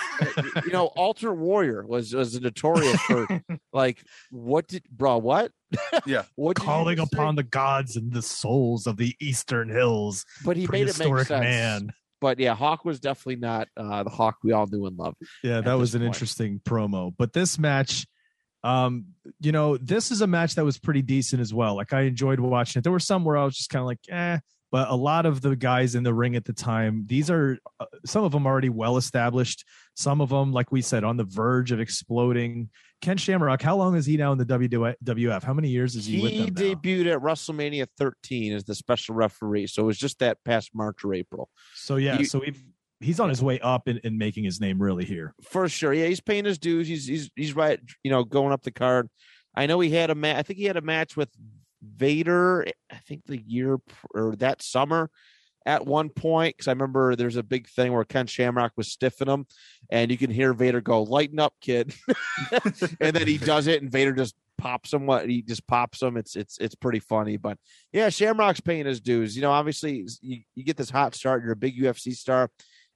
you know, Ultimate Warrior was was notorious for like, what did bro? What? Yeah. what? Calling just say? upon the gods and the souls of the Eastern Hills. But he made it make sense. man. But yeah, Hawk was definitely not uh, the Hawk we all knew and loved. Yeah, that was an point. interesting promo. But this match, um, you know, this is a match that was pretty decent as well. Like I enjoyed watching it. There were some where I was just kind of like, eh. But a lot of the guys in the ring at the time, these are uh, some of them already well established. Some of them, like we said, on the verge of exploding. Ken Shamrock, how long is he now in the WWF? How many years is he, with He them now? debuted at WrestleMania 13 as the special referee, so it was just that past March or April. So yeah, You- so we've, he's on his way up in, in making his name really here. For sure, yeah, he's paying his dues. He's he's he's right, you know, going up the card. I know he had a match. I think he had a match with Vader. I think the year or that summer at one point because I remember there's a big thing where Ken Shamrock was stiffing him, and you can hear Vader go, "Lighten up, kid," and then he does it, and Vader just pops him. What he just pops him. It's it's it's pretty funny, but yeah, Shamrock's paying his dues. You know, obviously you, you get this hot start. You're a big UFC star.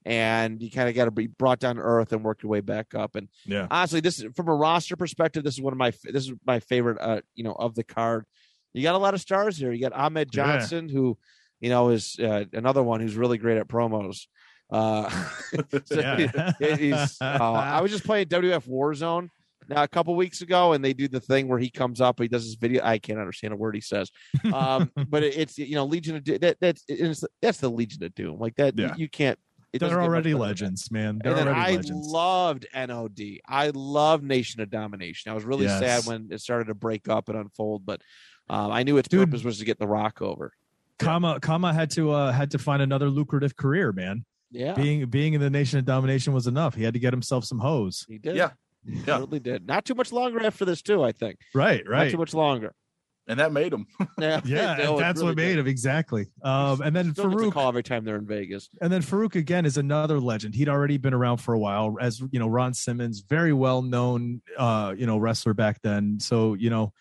And you kind of got to be brought down to earth and work your way back up. And Yeah. honestly, this is from a roster perspective. This is one of my this is my favorite. Uh, you know, of the card, you got a lot of stars here. You got Ahmed Yeah. Johnson, who you know is uh, another one who's really great at promos. Uh, so Yeah. he's, uh, I was just playing WF Warzone now a couple weeks ago, and they do the thing where he comes up, he does his video. I can't understand a word he says, um, but it, it's you know Legion of Doom. That that's it's, that's the Legion of Doom. Like that, Yeah. you, you can't. It They're already better than legends, man. They're And then already I legends. loved NOD. I love Nation of Domination. I was really Yes. sad when it started to break up and unfold, but um, I knew its Dude. purpose was to get the Rock over. Kama Kama had to uh had to find another lucrative career, man. Yeah, Being being in the Nation of Domination was enough. He had to get himself some hoes. he did. Yeah. He Yeah. totally did. Not too much longer after this, too. I think. Right, right. Not too much longer. And that made him. Yeah, Yeah, no, that's really what made did. him exactly. Um, and then Still Faarooq, call every time they're in Vegas. and then Faarooq again is another legend. He'd already been around for a while, as you know, Ron Simmons, very well known, uh, you know, wrestler back then. So you know,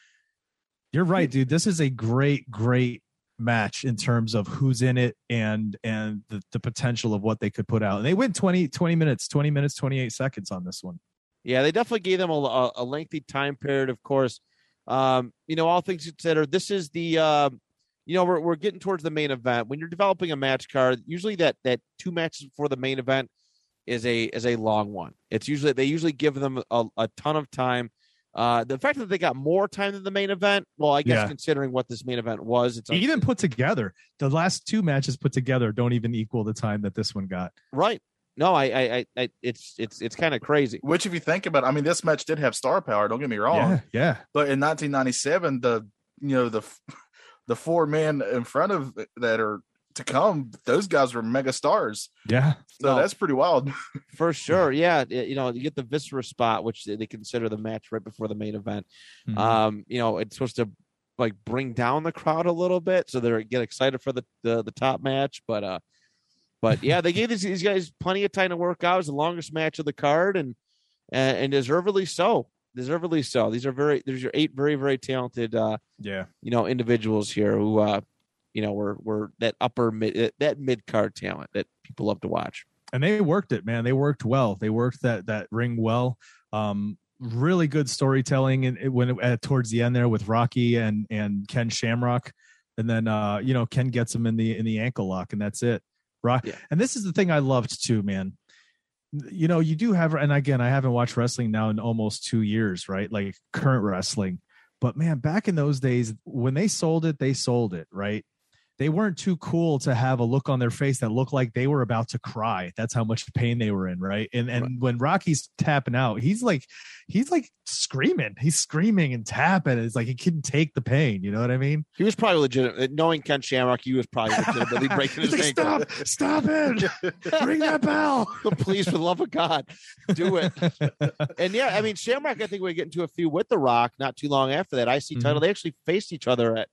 you're right, dude. This is a great, great match in terms of who's in it and and the, the potential of what they could put out. And they went 20, 20 minutes, 20 minutes, 28 seconds on this one. Yeah, they definitely gave them a, a, a lengthy time period. Of course, um, you know, all things considered, this is the, um, you know, we're we're getting towards the main event. When you're developing a match card, usually that that two matches before the main event is a is a long one. It's usually they usually give them a, a ton of time. Uh, the fact that they got more time than the main event, well, I guess Yeah. considering what this main event was, it's even put together, the last two matches put together don't even equal the time that this one got. right. No, I, I, I, I it's it's it's kind of crazy. Which, if you think about, it, I mean, this match did have star power. Don't get me wrong. Yeah, yeah. But in 1997, the you know the the four men in front of that are to come, those guys were mega stars. Yeah. So No. that's pretty wild. For sure, yeah. It- you know, you get the viscera spot, which they they consider the match right before the main event. Mhm. Um, you know, it's supposed to like bring down the crowd a little bit, so they get excited for the, the the top match. But uh, but yeah, they gave these, these guys plenty of time to work out. It was the longest match of the card, and and, and deservedly so. Deservedly so. These are very there's your eight very very talented uh yeah. you know individuals here who uh you know were were that upper mid that mid card talent that people love to watch. and they worked it man they worked well they worked that that ring well um really good storytelling and it, when uh, towards the end there with rocky and and ken shamrock and then uh you know ken gets him in the in the ankle lock and that's it rock Yeah. and this is the thing i loved too man. You know you do have and again i haven't watched wrestling now in almost two years right? Like current wrestling. But man back in those days when they sold it they sold it right they weren't too cool to have a look on their face that looked like they were about to cry. That's how much pain they were in, right? And and Right. when Rocky's tapping out, he's like he's like screaming. He's screaming and tapping. It's like he couldn't take the pain. You know what I mean? He was probably legitimate. Knowing Ken Shamrock, he was probably legitimately breaking his like, ankle. stop, stop it. Ring that bell. Please, for the love of God, do it. and yeah, I mean, Shamrock, I think we get into a few with The Rock not too long after that IC Mm-hmm. title. They actually faced each other at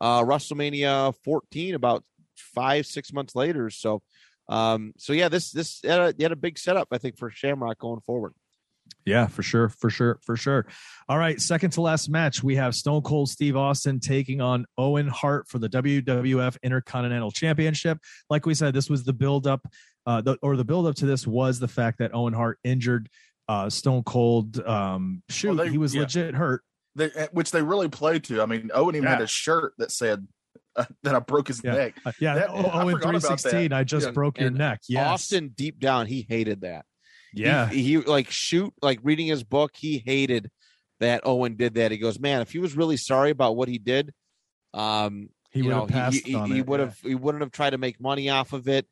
uh, WrestleMania 14 about five, six months later. So, um, so yeah, this this had a, had a big setup, I think, for Shamrock going forward. Yeah, for sure, for sure, for sure. All right, second to last match, we have Stone Cold Steve Austin taking on Owen Hart for the WWF Intercontinental Championship. Like we said, this was the build up, uh, the, or the build up to this was the fact that Owen Hart injured uh, Stone Cold. Um, shoot, Well, they- he was yeah. legit hurt. They, eh, which they really played to. I mean, Owen even had a shirt that said uh, that I broke his Yeah. neck. Uh, yeah, That- oh, I Owen three sixteen. I just Yeah, broke your and neck. Yes. Austin, deep down, he hated that. Yeah. he, like shoot, like reading his book, he hated that Owen did that. He goes, man, if he was really sorry about what he did, um, He would have passed he, on he, it, would yeah. have he wouldn't have tried to make money off of it.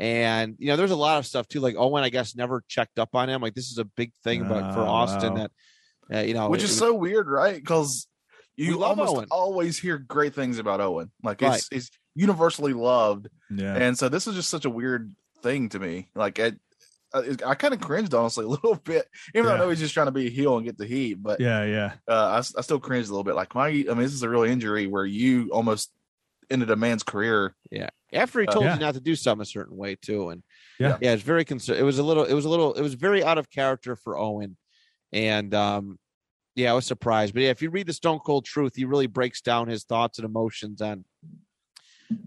And you know, there's a lot of stuff too. Like Owen, I guess, never checked up on him. Like this is a big thing, but for Oh, Austin, wow. that uh, you know, which it is was- so weird, right? Because you almost Owen. always hear great things about Owen. Like Right. it's, it's universally loved, Yeah. and so this is just such a weird thing to me. Like it, uh, it- I kind of cringed honestly a little bit, even though I know he's just trying to be a heel and get the heat. But yeah. Yeah. uh, I, s- I still cringed a little bit. Like my, I mean, this is a real injury where you almost ended a man's career. Yeah. After he Uh, told yeah. you not to do something a certain way too, and Yeah. yeah, it's very concerned. It was a little. It was a little. It was very out of character for Owen, and um, yeah, I was surprised. But yeah, if you read the Stone Cold Truth, he really breaks down his thoughts and emotions on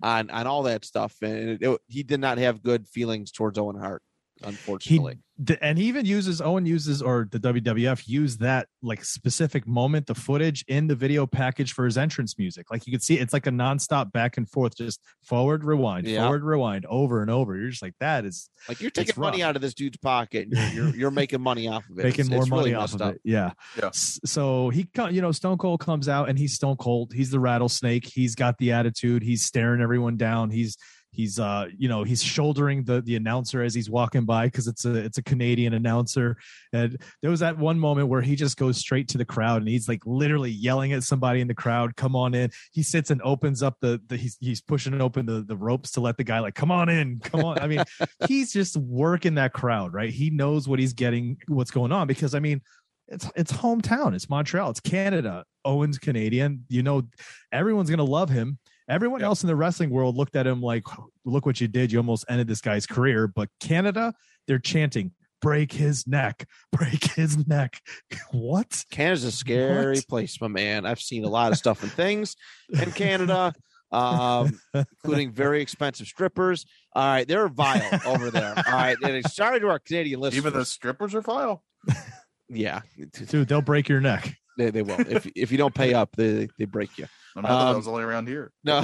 on on all that stuff, and it, it- he did not have good feelings towards Owen Hart, unfortunately. the, and he even uses Owen uses or the WWF use that like specific moment, the footage in the video package for his entrance music. Like you can see, it's like a nonstop back and forth, just forward rewind, Yeah. forward rewind, over and over. You're just like that is like you're taking money rough. out of this dude's pocket, you're you're, you're making money off of it. making It's- more it's money really off messed of up. it. Yeah. Yeah. So he, you know, Stone Cold comes out and he's Stone Cold. He's the rattlesnake. He's got the attitude. He's staring everyone down. He's he's uh you know he's shouldering the the announcer as he's walking by because it's a it's a Canadian announcer. And there was that one moment where he just goes straight to the crowd and he's like literally yelling at somebody in the crowd, "Come on in!" He sits and opens up the, the he's he's pushing open the the ropes to let the guy like, "Come on in, come on." I mean, he's just working that crowd, right? He knows what he's getting, what's going on because I mean, it's it's hometown, it's Montreal, it's Canada. Owen's Canadian, you know, everyone's gonna love him. Everyone Yeah. else in the wrestling world looked at him like, "Look what you did! You almost ended this guy's career." But Canada, they're chanting, "Break his neck! Break his neck!" what? Canada's a scary What? place, my man. I've seen a lot of stuff and things in Canada, um, including very expensive strippers. All right, they're vile over there. All right, and sorry to our Canadian listeners. Even the strippers are vile. yeah, Dude, they'll break your neck. They, they will. If if you don't pay up, they they break you. I, mean, I thought Um, that was only around here. No,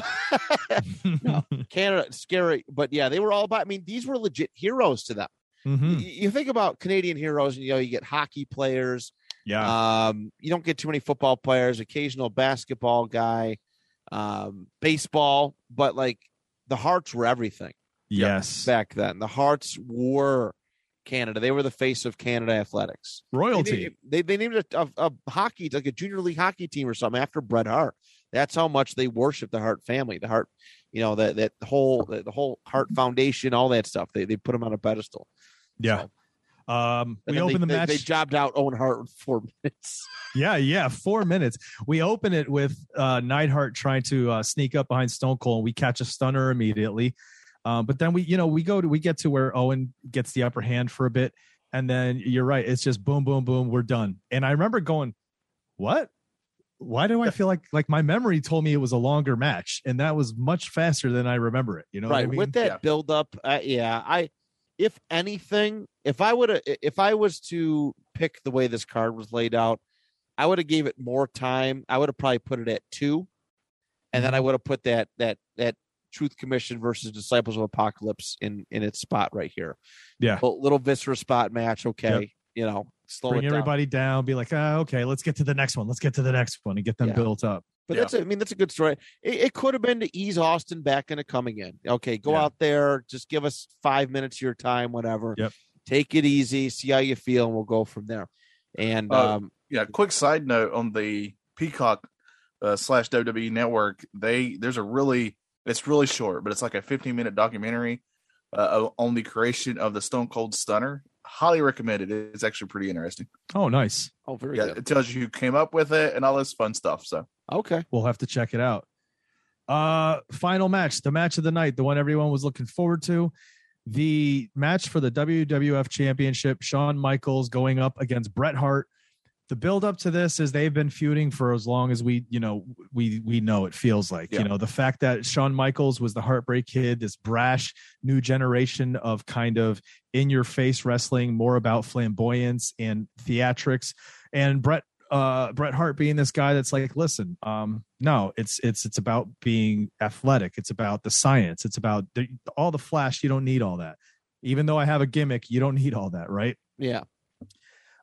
no, Canada scary, but yeah, they were all about. I mean, these were legit heroes to them. Mhm. Y- You think about Canadian heroes, and you know, you get hockey players. Yeah. Um, you don't get too many football players, occasional basketball guy, um, baseball, but like the Hearts were everything yes. back then. The Hearts were Canada. They were the face of Canada athletics. Royalty. named- they, they named a, a, a hockey, like a junior league hockey team or something after Bret Hart. That's how much they worship the Hart family, the Hart, you know, that that whole the, whole Hart Foundation, all that stuff. They they put them on a pedestal. Yeah. So- Um, we open they, the they- match. They, jobbed out Owen Hart in four minutes. Yeah, yeah, four minutes. We open it with uh, Neidhart trying to uh, sneak up behind Stone Cold, and we catch a stunner immediately. Um, but then we, you know, we go to we get to where Owen gets the upper hand for a bit, and then you're right, it's just boom, boom, boom, we're done. And I remember going, "What? Why do I feel like like my memory told me it was a longer match, and that was much faster than I remember it? You know, what right I mean? with that Yeah. build up uh, yeah i if anything if i would have if i was to pick the way this card was laid out i would have gave it more time i would have probably put it at two and then i would have put that that that truth commission versus disciples of apocalypse in in its spot right here Yeah. little, little viscera spot match okay you know slow bring it down. everybody down. be like, ah, okay, let's get to the next one. Let's get to the next one and get them Yeah. built up. But Yeah. that's a, I mean that's a good story. It, it could have been to ease Austin back into coming in. Okay, go Yeah. out there, just give us five minutes of your time, whatever. Yep. Take it easy, see how you feel, and we'll go from there. And Uh, um, Yeah, quick side note on the Peacock uh, slash WWE network, they there's a really it's really short, but it's like a 15 minute documentary uh, on the creation of the Stone Cold Stunner. Highly recommended. It's actually pretty interesting. Oh, nice. oh, very Yeah, good. it tells you who came up with it and all this fun stuff. So Okay, We'll have to check it out. Uh, final match, the match of the night, the one everyone was looking forward to. The match for the WWF Championship, Shawn Michaels going up against Bret Hart. The build up to this is they've been feuding for as long as we, you know, we we know it feels like. Yeah. You know, the fact that Shawn Michaels was the Heartbreak Kid, this brash new generation of kind of in your face wrestling, more about flamboyance and theatrics, and Bret uh Bret Hart being this guy that's like, listen, um, no, it's it's it's about being athletic. It's about the science. It's about the, all the flash. You don't need all that. Even though I have a gimmick, you don't need all that, right? yeah,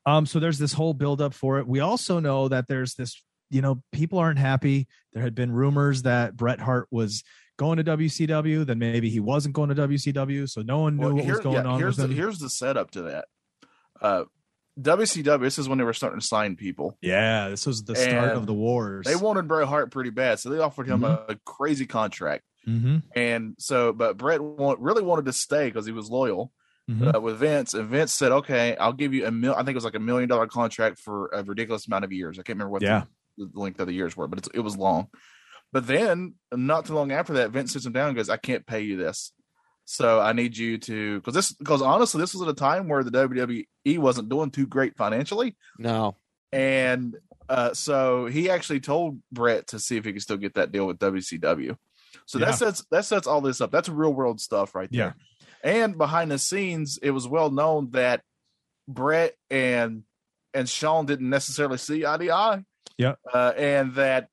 Um, so there's this whole buildup for it. We also know that there's this, you know, people aren't happy. There had been rumors that Bret Hart was going to WCW, then maybe he wasn't going to WCW, so no one knew Well, what was going yeah, on Here's the, here's the setup to that. Uh, WCW. This is when they were starting to sign people. yeah, this was the start And of the wars. They wanted Bret Hart pretty bad, so they offered him Mm-hmm. a, crazy contract. Mhm, And so, but Bret want, really wanted to stay because he was loyal. Mhm. uh, with Vince, and Vince said, "Okay, I'll give you a mil. I think it was like a million dollar contract for a ridiculous amount of years. I can't remember what Yeah. the, the length of the years were, but it's, it was long. But then, not too long after that, Vince sits him down and goes, "I can't pay you this, so I need you to because this because honestly, this was at a time where the WWE wasn't doing too great financially, no, and uh, so he actually told Bret to see if he could still get that deal with WCW. So Yeah. that sets that sets all this up. That's real world stuff right there. And behind the scenes, it was well known that Bret and and Shawn didn't necessarily see eye to eye. Yeah. Uh, and that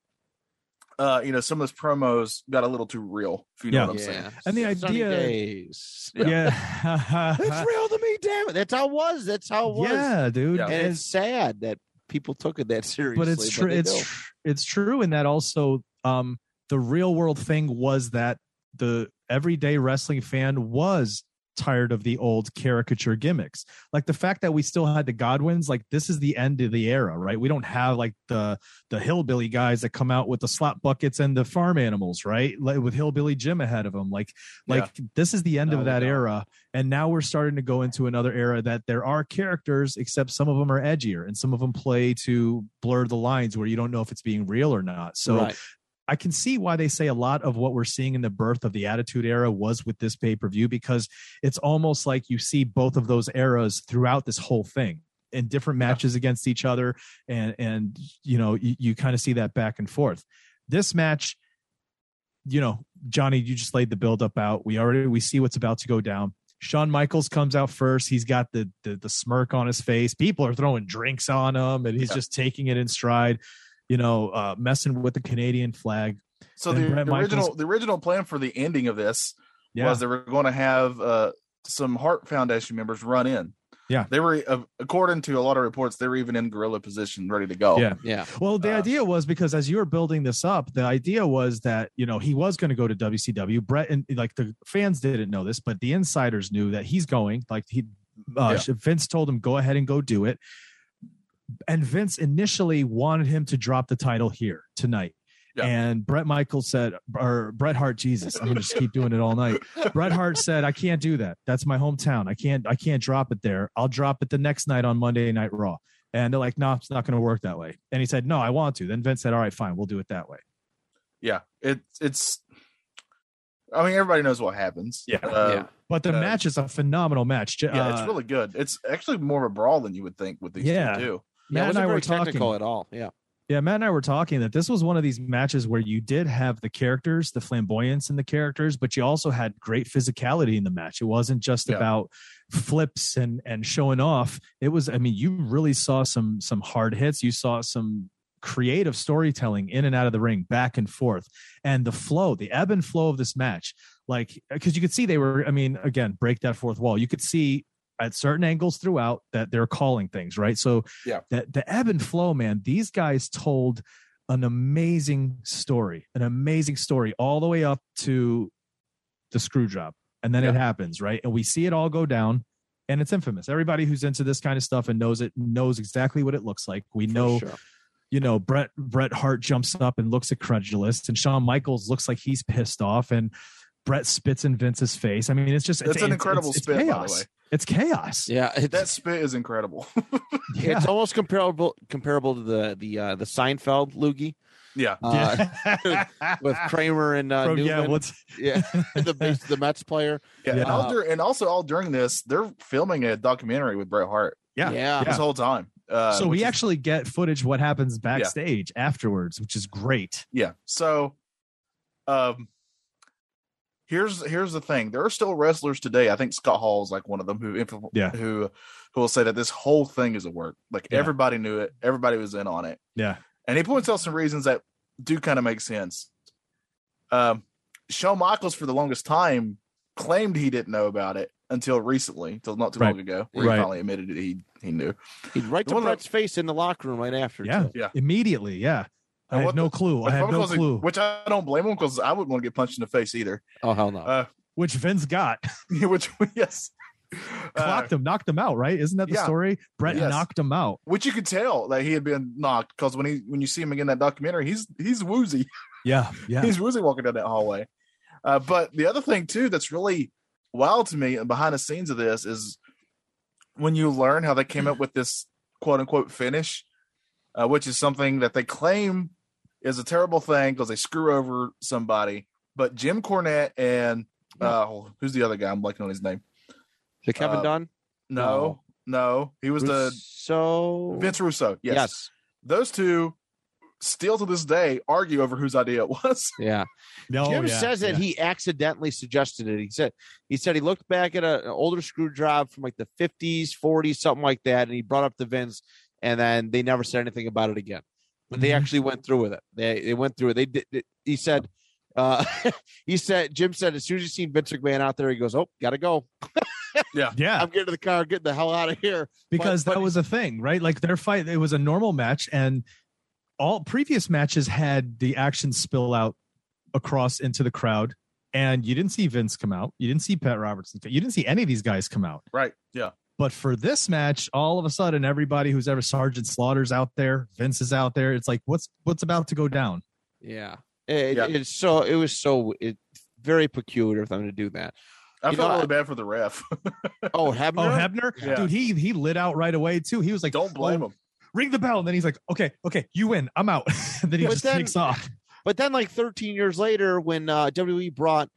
uh, you know, some of those promos got a little too real, if you know Yeah. what I'm saying. yeah. And the Sunny idea- days. Yeah, it's real to me, damn it. That's how it was. That's how it was. yeah, dude. And And- it's sad that people took it that seriously. but it's true it's do. tr- it's true in that also um the real world thing was that the everyday wrestling fan was tired of the old caricature gimmicks. Like the fact that we still had the Godwinns like this is the end of the era right? We don't have like the the hillbilly guys that come out with the slap buckets and the farm animals right? Like with hillbilly jim ahead of them like like this is the end No, of that era and now we're starting to go into another era that there are characters except some of them are edgier and some of them play to blur the lines where you don't know if it's being real or not. So right. I can see why they say a lot of what we're seeing in the birth of the Attitude Era was with this pay per view because it's almost like you see both of those eras throughout this whole thing in different matches against each other, and and you know you, you kind of see that back and forth. This match, you know, Johnny, you just laid the build up out. We already we see what's about to go down. Shawn Michaels comes out first. He's got the, the the smirk on his face. People are throwing drinks on him, and he's Yeah. just taking it in stride. You know, uh, messing with the Canadian flag. So the, the original the original plan for the ending of this Yeah, was they were going to have uh, some Heart Foundation members run in. Yeah. they were uh, according to a lot of reports, they were even in guerrilla position, ready to go. Yeah. Yeah. Well, the Uh, idea was because as you were building this up, the idea was that you know he was going to go to WCW. Bret and like the fans didn't know this, but the insiders knew that he's going. Like he, uh, Vince told him go ahead and go do it. And Vince initially wanted him to drop the title here tonight. Yeah. And Bret Michaels said, or Bret Hart, Jesus, I'm gonna just keep doing it all night. Bret Hart said, I can't do that. That's my hometown. I can't, I can't drop it there. I'll drop it the next night on Monday Night Raw. And they're like, no, it's not going to work that way. And he said, no, I want to. Then Vince said, all right, fine, we'll do it that way. yeah. It it's. I mean, everybody knows what happens. Yeah. Uh, yeah. But the Uh, match is a phenomenal match. J- yeah, uh, it's really good. It's actually more of a brawl than you would think with these Yeah. two Yeah, Matt it and I were talking. technical at all. Yeah. Yeah, Matt and I were talking that this was one of these matches where you did have the characters, the flamboyance in the characters, but you also had great physicality in the match. It wasn't just Yeah. about flips and and showing off. It was, I mean, you really saw some some hard hits. You saw some creative storytelling in and out of the ring, back and forth, and the flow, the ebb and flow of this match. Like, because you could see they were, I mean, again, break that fourth wall. You could see at certain angles throughout that they're calling things right. So Yeah. the the ebb and flow, man. These guys told an amazing story, an amazing story all the way up to the screw job. And then it happens, right? And we see it all go down and it's infamous. Everybody who's into this kind of stuff and knows it knows exactly what it looks like. We For know, sure. you know, Bret Bret Hart jumps up and looks incredulous and Shawn Michaels looks like he's pissed off and Bret spits in Vince's face. I mean, it's just It's an incredible it's, spit, by the way. It's chaos. Yeah, it's, That spit is incredible. Yeah. it's almost comparable comparable to the the uh, the Seinfeld loogie yeah. uh, with Kramer and uh, From- yeah, what's yeah, the base, the Mets player. Yeah. Yeah. And, all dur- and also all during this, they're filming a documentary with Bret Hart yeah. yeah. this whole time. Uh, so we is- actually get footage what happens backstage afterwards, which is great. yeah. So um here's here's the thing. There are still wrestlers today. I think Scott Hall is like one of them who Yeah. who who will say that this whole thing is a work. Like Yeah. everybody knew it, everybody was in on it. Yeah. And he points out some reasons that do kind of make sense. Um Shawn Michaels for the longest time claimed he didn't know about it until recently, until not too Right. long ago, where Right. he finally admitted it, he he knew. He'd right The to one that- face in the locker room right after. Yeah. too. Yeah. Immediately. Yeah. I And had what no the- clue. I But had no Michaels- clue. Which I don't blame him because I wouldn't want to get punched in the face either. Oh hell no. Uh, Which Vince got. which yes, Uh, Clocked him, knocked him out, right? Isn't that the yeah. story? Bret Yes. knocked him out. which you could tell that he had been knocked because when he when you see him again in that documentary, he's he's woozy. Yeah. Yeah. He's woozy walking down that hallway. Uh, but the other thing too that's really wild to me and behind the scenes of this is when you learn how they came up with this quote unquote finish, uh, which is something that they claim is a terrible thing because they screw over somebody. But Jim Cornette and uh, who's the other guy? I'm blanking on his name. the Kevin uh, Dunn. No, no, he was the so Vince Russo. Yes. yes. those two still to this day argue over whose idea it was. Yeah. No, Jim Oh, yeah, says that yeah. he accidentally suggested it. He said he said he looked back at a, an older screw job from like the 50s, 40s, something like that, and he brought up the Vince, and then they never said anything about it again. But they Mhm. actually went through with it. They they went through it. They did. it- He said. Uh, he said, Jim said, as soon as he seen Vince McMahon out there, he goes, "Oh, gotta go. yeah. yeah. I'm getting to the car, getting the hell out of here." because but that was a thing, right? Like their fight, it was a normal match, and all previous matches had the action spill out across into the crowd, and you didn't see Vince come out, you didn't see Pat Patterson, you didn't see any of these guys come out. Right. Yeah. But for this match, all of a sudden, everybody who's ever Sergeant Slaughter's out there, Vince is out there. It's like, what's what's about to go down? Yeah, it, Yeah. it's so it was so it very peculiar of them to do that. I You felt know, really bad for the ref. Oh, Hebner. Oh, Hebner, Yeah. dude, he he lit out right away too. He was like, Don't blame "Oh, him. Ring the bell, and then he's like, okay, okay, you win, I'm out. and then he But just then- takes off. But then, like 13 years later, when uh, WWE brought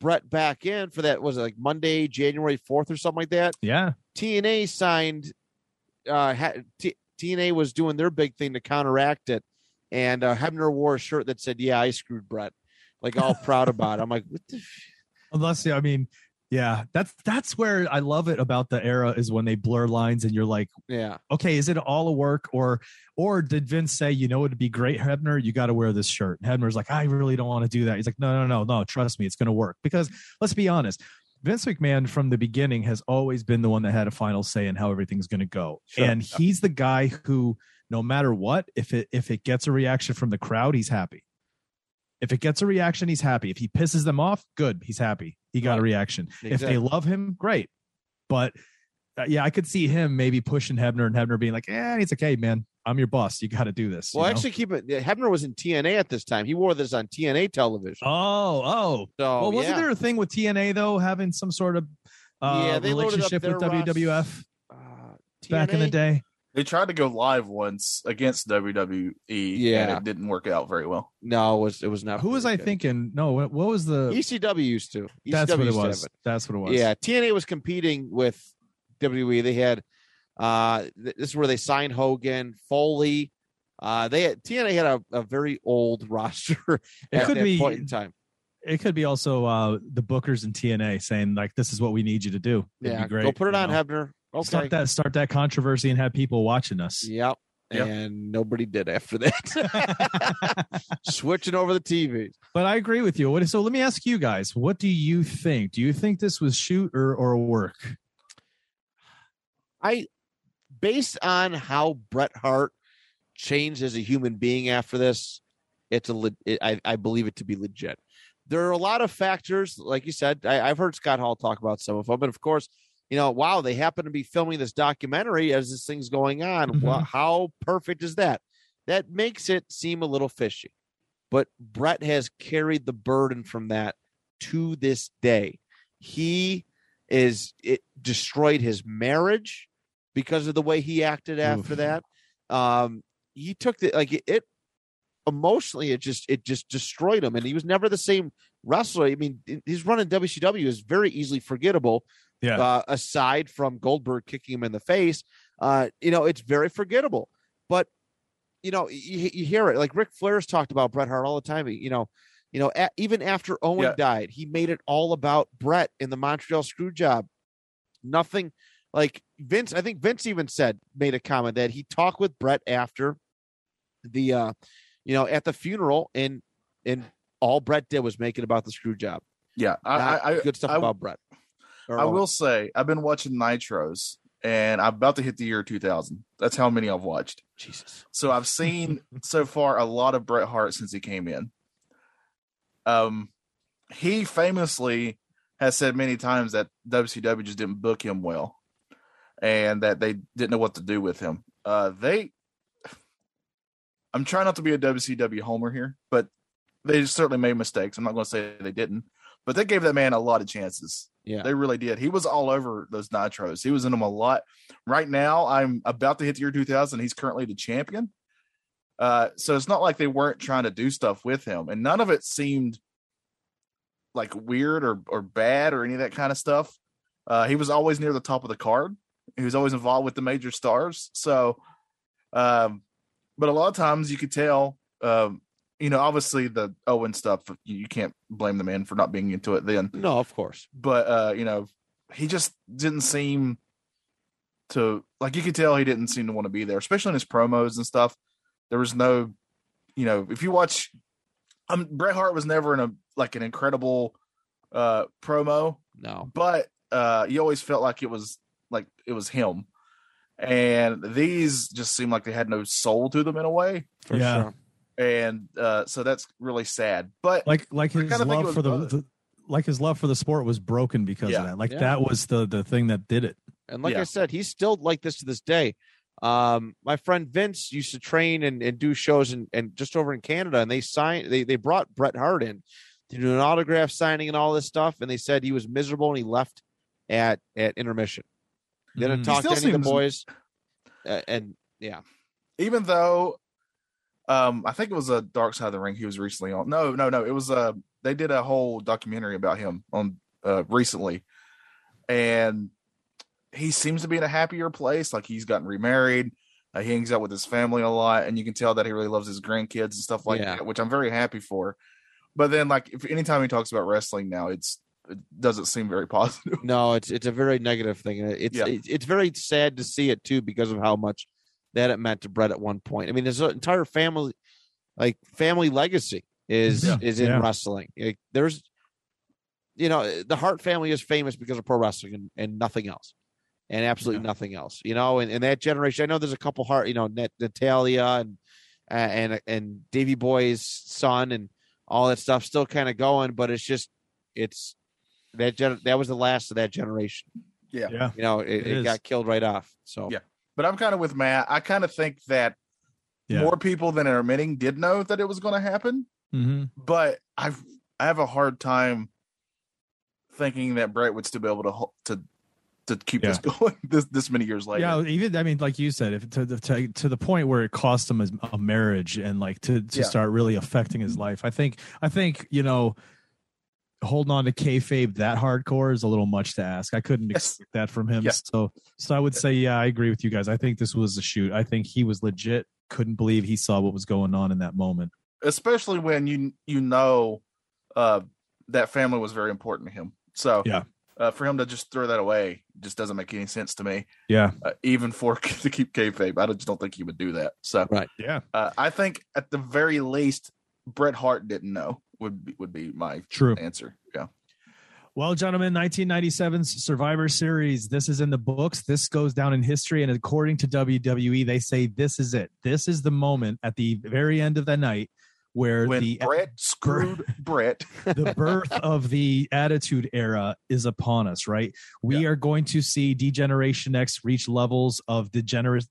Bret back in for that, was it like Monday, January 4th or something like that? Yeah, TNA signed, uh, ha- T- TNA was doing their big thing to counteract it. And uh, Hebner wore a shirt that said, Yeah, I screwed Bret. Like, all proud about it. I'm like, What the? F-? unless I mean, yeah, that's that's where I love it about the era is when they blur lines and you're like, Yeah. okay, is it all a work or or did Vince say, you know, it'd be great, Hebner, you got to wear this shirt? And Hebner's like, I really don't want to do that. He's like, no, no, no, no, trust me, it's going to work because let's be honest. Vince McMahon from the beginning has always been the one that had a final say in how everything's going to go. Sure. And he's the guy who no matter what, if it if it gets a reaction from the crowd, he's happy. If it gets a reaction, he's happy. If he pisses them off, good, he's happy. He got a Right. reaction. If they love him, great. But uh, yeah, I could see him maybe pushing Hebner and Hebner being like, "Eh, it's okay, man. I'm your boss. You got to do this." you Well, know? actually, keep it. Hebner was in TNA at this time. He wore this on TNA television. oh, oh, so, well, wasn't yeah. there a thing with TNA though, having some sort of uh, Yeah, they loaded up relationship with WWF Uh, back in the day? They tried to go live once against WWE. Yeah. And it didn't work out very well. No, it was it was not. Who was very I good. thinking? No, what, what was the? ECW used to. ECW that's what it used to have was. That's what it was. Yeah, TNA was competing with WWE. They had uh th- this is where they signed Hogan, Foley. Uh they had TNA had a, a very old roster It at could that be- point in time. It could be also uh, the bookers in TNA saying like, "This is what we need you to do." It'd Yeah, be great. go put it on know? Hebner. Okay. Start that. Start that controversy and have people watching us. Yep. Yep. And nobody did after that. Switching over the TV. But I agree with you. What, so let me ask you guys: What do you think? Do you think this was shoot or or work? I based on how Bret Hart changed as a human being after this, it's a it, I, I believe it to be legit. There are a lot of factors, like you said. I, I've heard Scott Hall talk about some of them, and of course, you know, wow, they happen to be filming this documentary as this thing's going on. Mhm. Well, how perfect is that? That makes it seem a little fishy. But Bret has carried the burden from that to this day. He is it destroyed his marriage because of the way he acted after Oof. that. Um, he took the like it, it emotionally it just it just destroyed him and he was never the same wrestler. I mean, his run in WCW is very easily forgettable Yeah. uh, aside from Goldberg kicking him in the face, uh, you know, it's very forgettable. But you know, you, you hear it like Ric Flair's talked about Bret Hart all the time. You know, you know, a even after Owen Yeah. died, he made it all about Bret in the Montreal Screwjob. Nothing like Vince. I think Vince even said made a comment that he talked with Bret after the, uh, you know, at the funeral, and and all Bret did was make it about the screw job. Yeah, I, I, I, good stuff I- about Bret. Or I will say I've been watching Nitros, and I'm about to hit the year 2000. That's how many I've watched. Jesus. So I've seen so far a lot of Bret Hart since he came in. Um, he famously has said many times that WCW just didn't book him well, and that they didn't know what to do with him. Uh, they, I'm trying not to be a WCW homer here, but they certainly made mistakes. I'm not going to say they didn't, but they gave that man a lot of chances. Yeah. They really did. He was all over those nitros. He was in them a lot. Right now, I'm about to hit the year 2000. He's currently the champion. Uh, so it's not like they weren't trying to do stuff with him, and none of it seemed like weird or or bad or any of that kind of stuff. Uh, he was always near the top of the card. He was always involved with the major stars. So, um, but a lot of times you could tell, um, you know, obviously the Owen stuff, you, you can't blame the man for not being into it then No, of course. but uh you know he just didn't seem to like you could tell he didn't seem to want to be there especially in his promos and stuff there was no you know if you watch um Bret Hart was never in a like an incredible uh promo No. but uh you always felt like it was like it was him and these just seemed like they had no soul to them in a way For Yeah. sure. And uh so that's really sad but like like his kinda love for the, the like his love for the sport was broken because Yeah. of that. Like Yeah. that was the the thing that did it. And like Yeah. I said, he's still like this to this day. Um, my friend Vince used to train and, and do shows and and just over in Canada, and they signed they they brought Bret Hart in to do an autograph signing and all this stuff, and they said he was miserable and he left at at intermission. Didn't Mhm. talk to still any of the boys, uh, and yeah, even though um I think it was a Dark Side of the Ring he was recently on. No, no, no. It was uh they did a whole documentary about him on uh recently. And he seems to be in a happier place. Like he's gotten remarried. Uh, he hangs out with his family a lot, and you can tell that he really loves his grandkids and stuff like Yeah. that, which I'm very happy for. But then, like, if anytime he talks about wrestling now, it's it doesn't seem very positive. no, it's it's a very negative thing, it's Yeah. it's, it's very sad to see it too because of how much that it meant to Bret at one point. I mean, there's an entire family, like family legacy, is Yeah. is in Yeah. wrestling. Like, there's, you know, the Hart family is famous because of pro wrestling and, and nothing else, and absolutely Yeah. nothing else. You know, and, and that generation, I know there's a couple Hart, you know, Nat, Natalya and uh, and and Davy Boy's son and all that stuff still kind of going, but it's just it's that gen- that was the last of that generation. Yeah. Yeah. You know, it, It it, is. got killed right off. So Yeah. But I'm kind of with Matt. I kind of think that Yeah. more people than are admitting did know that it was going to happen. hmm but I've I have a hard time thinking that Bret would still be able to to to keep this going this this many years later. Yeah, even I mean, like you said, if to the to, to the point where it cost him a, a marriage and like to to Yeah. start really affecting his life, I think I think you know holding on to kayfabe that hardcore is a little much to ask. I couldn't Yes. expect that from him. Yeah. So so I would say yeah, I agree with you guys. I think this was a shoot. I think he was legit. Couldn't believe he saw what was going on in that moment. especially when you you know uh that family was very important to him. So Yeah. uh, for him to just throw that away just doesn't make any sense to me. Yeah, Uh, even for to keep kayfabe, I just don't think he would do that. So right, yeah, uh, I think at the very least, Bret Hart didn't know would be, would be my true. answer. Yeah. Well, gentlemen, 1997's Survivor Series. This is in the books. This goes down in history. And according to WWE, they say this is it. This is the moment at the very end of the night where when the Bret screwed Bret. the birth of the attitude era is upon us, right? We Yeah. are going to see Degeneration X reach levels of degenerate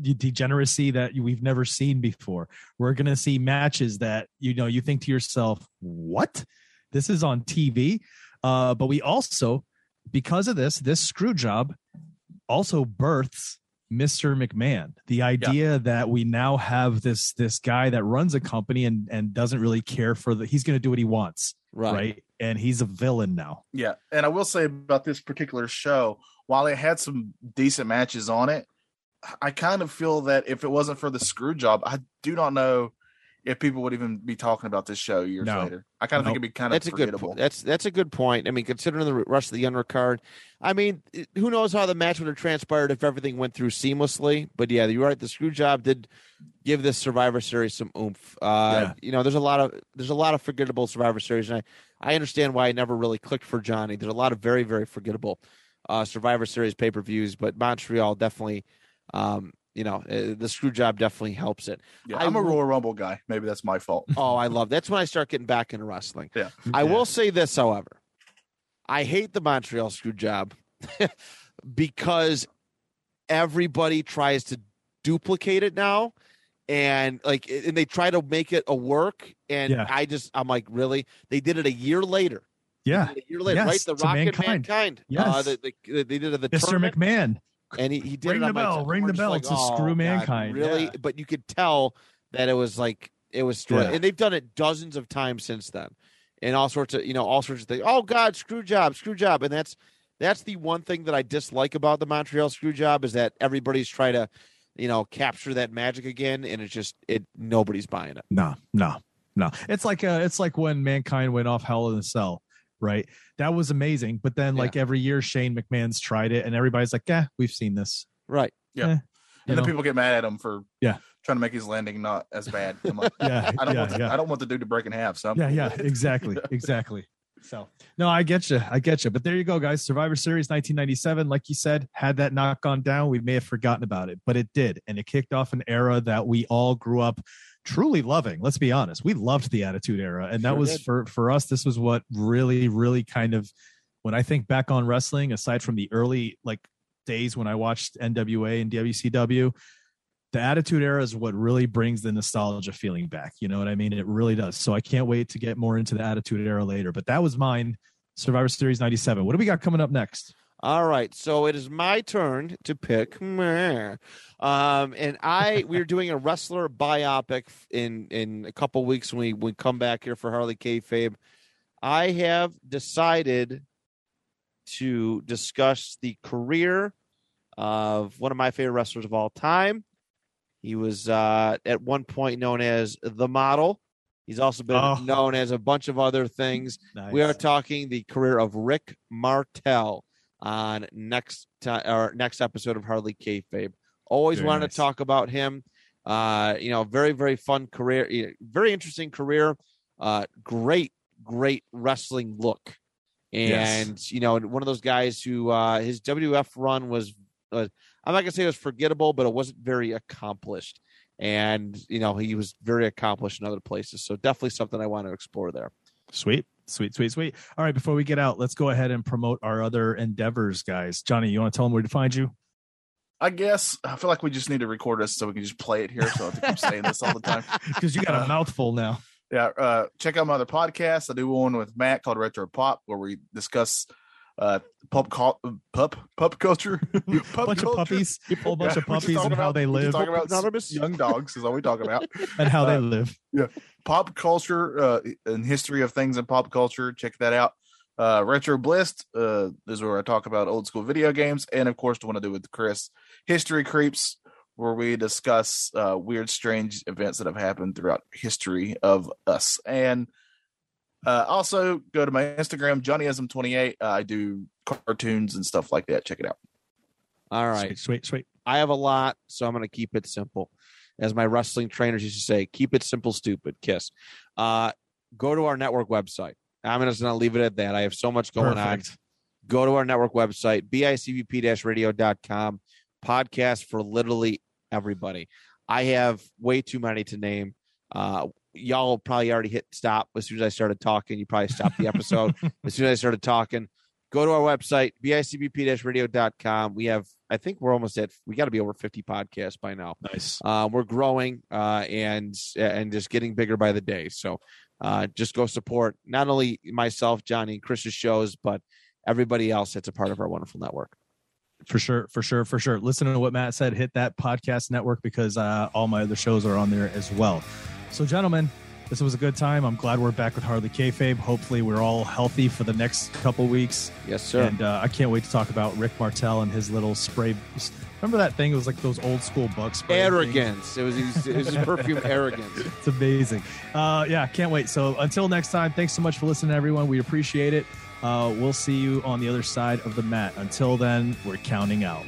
degeneracy that we've never seen before. We're going to see matches that you know you think to yourself, "What? This is on TV." Uh, but we also, because of this, this screw job also births Mr. McMahon. The idea that we now have this this guy that runs a company and and doesn't really care for the he's going to do what he wants, right. right. And he's a villain now. Yeah, and I will say about this particular show, while it had some decent matches on it, I kind of feel that if it wasn't for the screw job, I do not know if people would even be talking about this show years No. later. I kind of No. think it'd be kind of That's a good. forgettable. po- That's that's a good point. I mean, considering the rest of the undercard, I mean, it- who knows how the match would have transpired if everything went through seamlessly. But yeah, you're right. The screw job did give this Survivor Series some oomph. Uh, Yeah. You know, there's a lot of there's a lot of forgettable Survivor Series, and I I understand why I never really clicked for Johnny. There's a lot of very very forgettable uh, Survivor Series pay per views, but Montreal definitely. Um, you know, uh, the screw job definitely helps it. yeah, I I'm a will- Royal Rumble guy. Maybe that's my fault. Oh, I love that's when I start getting back into wrestling. Yeah. I Yeah. will say this, however, I hate the Montreal screw job because everybody tries to duplicate it now, and like, and they try to make it a work. And Yeah. I just, I'm like, really? They did it a year later. Yeah, A year later, Yes, right? The to Rock and Mankind. Mankind. Uh, Yes. the, the, they did it the Mr. tournament, McMahon. And he, he did Ring it the bell, ring the bell like, to "Oh, screw God, Mankind." Really? Yeah. But you could tell that it was like it was. Yeah. and they've done it dozens of times since then, and all sorts of you know all sorts of things. Oh God, screw job, screw job, and that's that's the one thing that I dislike about the Montreal screw job is that everybody's trying to you know capture that magic again, and it's just it nobody's buying it. No, no, no. It's like uh, it's like when mankind went off Hell in a Cell, right? That was amazing. But then, like every year, Shane McMahon's tried it, and everybody's like, "Yeah, we've seen this." Right? Yeah. Eh, and you then know? people get mad at him for Yeah. trying to make his landing not as bad. I'm like, yeah, I don't yeah, want the, yeah. I don't want the dude to break in half. So I'm yeah, yeah, exactly, exactly. So, no, I get you, I get you. But there you go, guys. Survivor Series 1997, like you said, had that not gone down, we may have forgotten about it, but it did, and it kicked off an era that we all grew up truly loving. Let's be honest, we loved the Attitude Era, and that Sure was did. for for us. This was what really, really kind of when I think back on wrestling, aside from the early like days when I watched NWA and WCW, the attitude era is what really brings the nostalgia feeling back. You know what I mean? It really does. So I can't wait to get more into the attitude era later. But that was mine, Survivor Series 97. What do we got coming up next? All right, so it is my turn to pick. Um, and I we're doing a wrestler biopic in in a couple weeks when we we come back here for Hardly Kayfabe. I have decided to discuss the career of one of my favorite wrestlers of all time. He was uh, at one point known as the model. He's also been Oh. known as a bunch of other things. Nice. We are talking the career of Rick Martel on next time or next episode of Hardly Kayfabe. Always Very wanted nice. to talk about him. Uh, you know, very very fun career, very interesting career. Uh, great great wrestling look, Yes. and you know, one of those guys who uh, his WF run was. Uh, I'm not gonna say it was forgettable, but it wasn't very accomplished. And you know, he was very accomplished in other places. So definitely something I want to explore there. Sweet, sweet, sweet, sweet. All right, before we get out, let's go ahead and promote our other endeavors, guys. Johnny, you want to tell them where to find you? I guess I feel like we just need to record us so we can just play it here. So I have to keep saying this all the time. Because you got a Uh, mouthful now. Yeah, uh, check out my other podcast. I do one with Matt called Retro Pop, where we discuss uh pop cul- pup pup culture, pup bunch of puppies, a whole bunch Yeah, of puppies talk and how they live talk about Anonymous? young dogs is all we talk about. and how they uh, live. pop culture uh, and history of things in pop culture. Check that out. Uh, Retro Blist uh, is where I talk about old school video games, and of course, the one I do with Chris, History Creeps, where we discuss uh, weird, strange events that have happened throughout history of us. And uh, also go to my Instagram, JohnnyIsm28. Uh, I do cartoons and stuff like that. Check it out. All right. Sweet, sweet, sweet. I have a lot, so I'm going to keep it simple. As my wrestling trainers used to say, keep it simple, stupid. Kiss. Uh, go to our network website, I'm just going to leave it at that. I have so much going on. Go to our network website, bicbp-radio.com. Podcast for literally everybody. I have way too many to name. Uh, y'all probably already hit stop as soon as I started talking. You probably stopped the episode as soon as I started talking. Go to our website, bicbp-radio.com. We have, I think we're almost at, we got to be over 50 podcasts by now. Nice. Uh, we're growing uh, and and just getting bigger by the day. So uh, just go support not only myself, Johnny, and Chris's shows, but everybody else that's a part of our wonderful network. For sure, for sure, for sure. Listen to what Matt said. Hit that podcast network because uh, all my other shows are on there as well. So, gentlemen, this was a good time. I'm glad we're back with Hardly Kayfabe. Hopefully, we're all healthy for the next couple weeks. Yes, sir. And uh, I can't wait to talk about Rick Martel and his little spray. Remember that thing? It was like those old school bug spray. things? arrogance. It was his, it was perfume arrogance. It's amazing. Uh, yeah, can't wait. So until next time, thanks so much for listening, everyone. We appreciate it. Uh, we'll see you on the other side of the mat. Until then, we're counting out.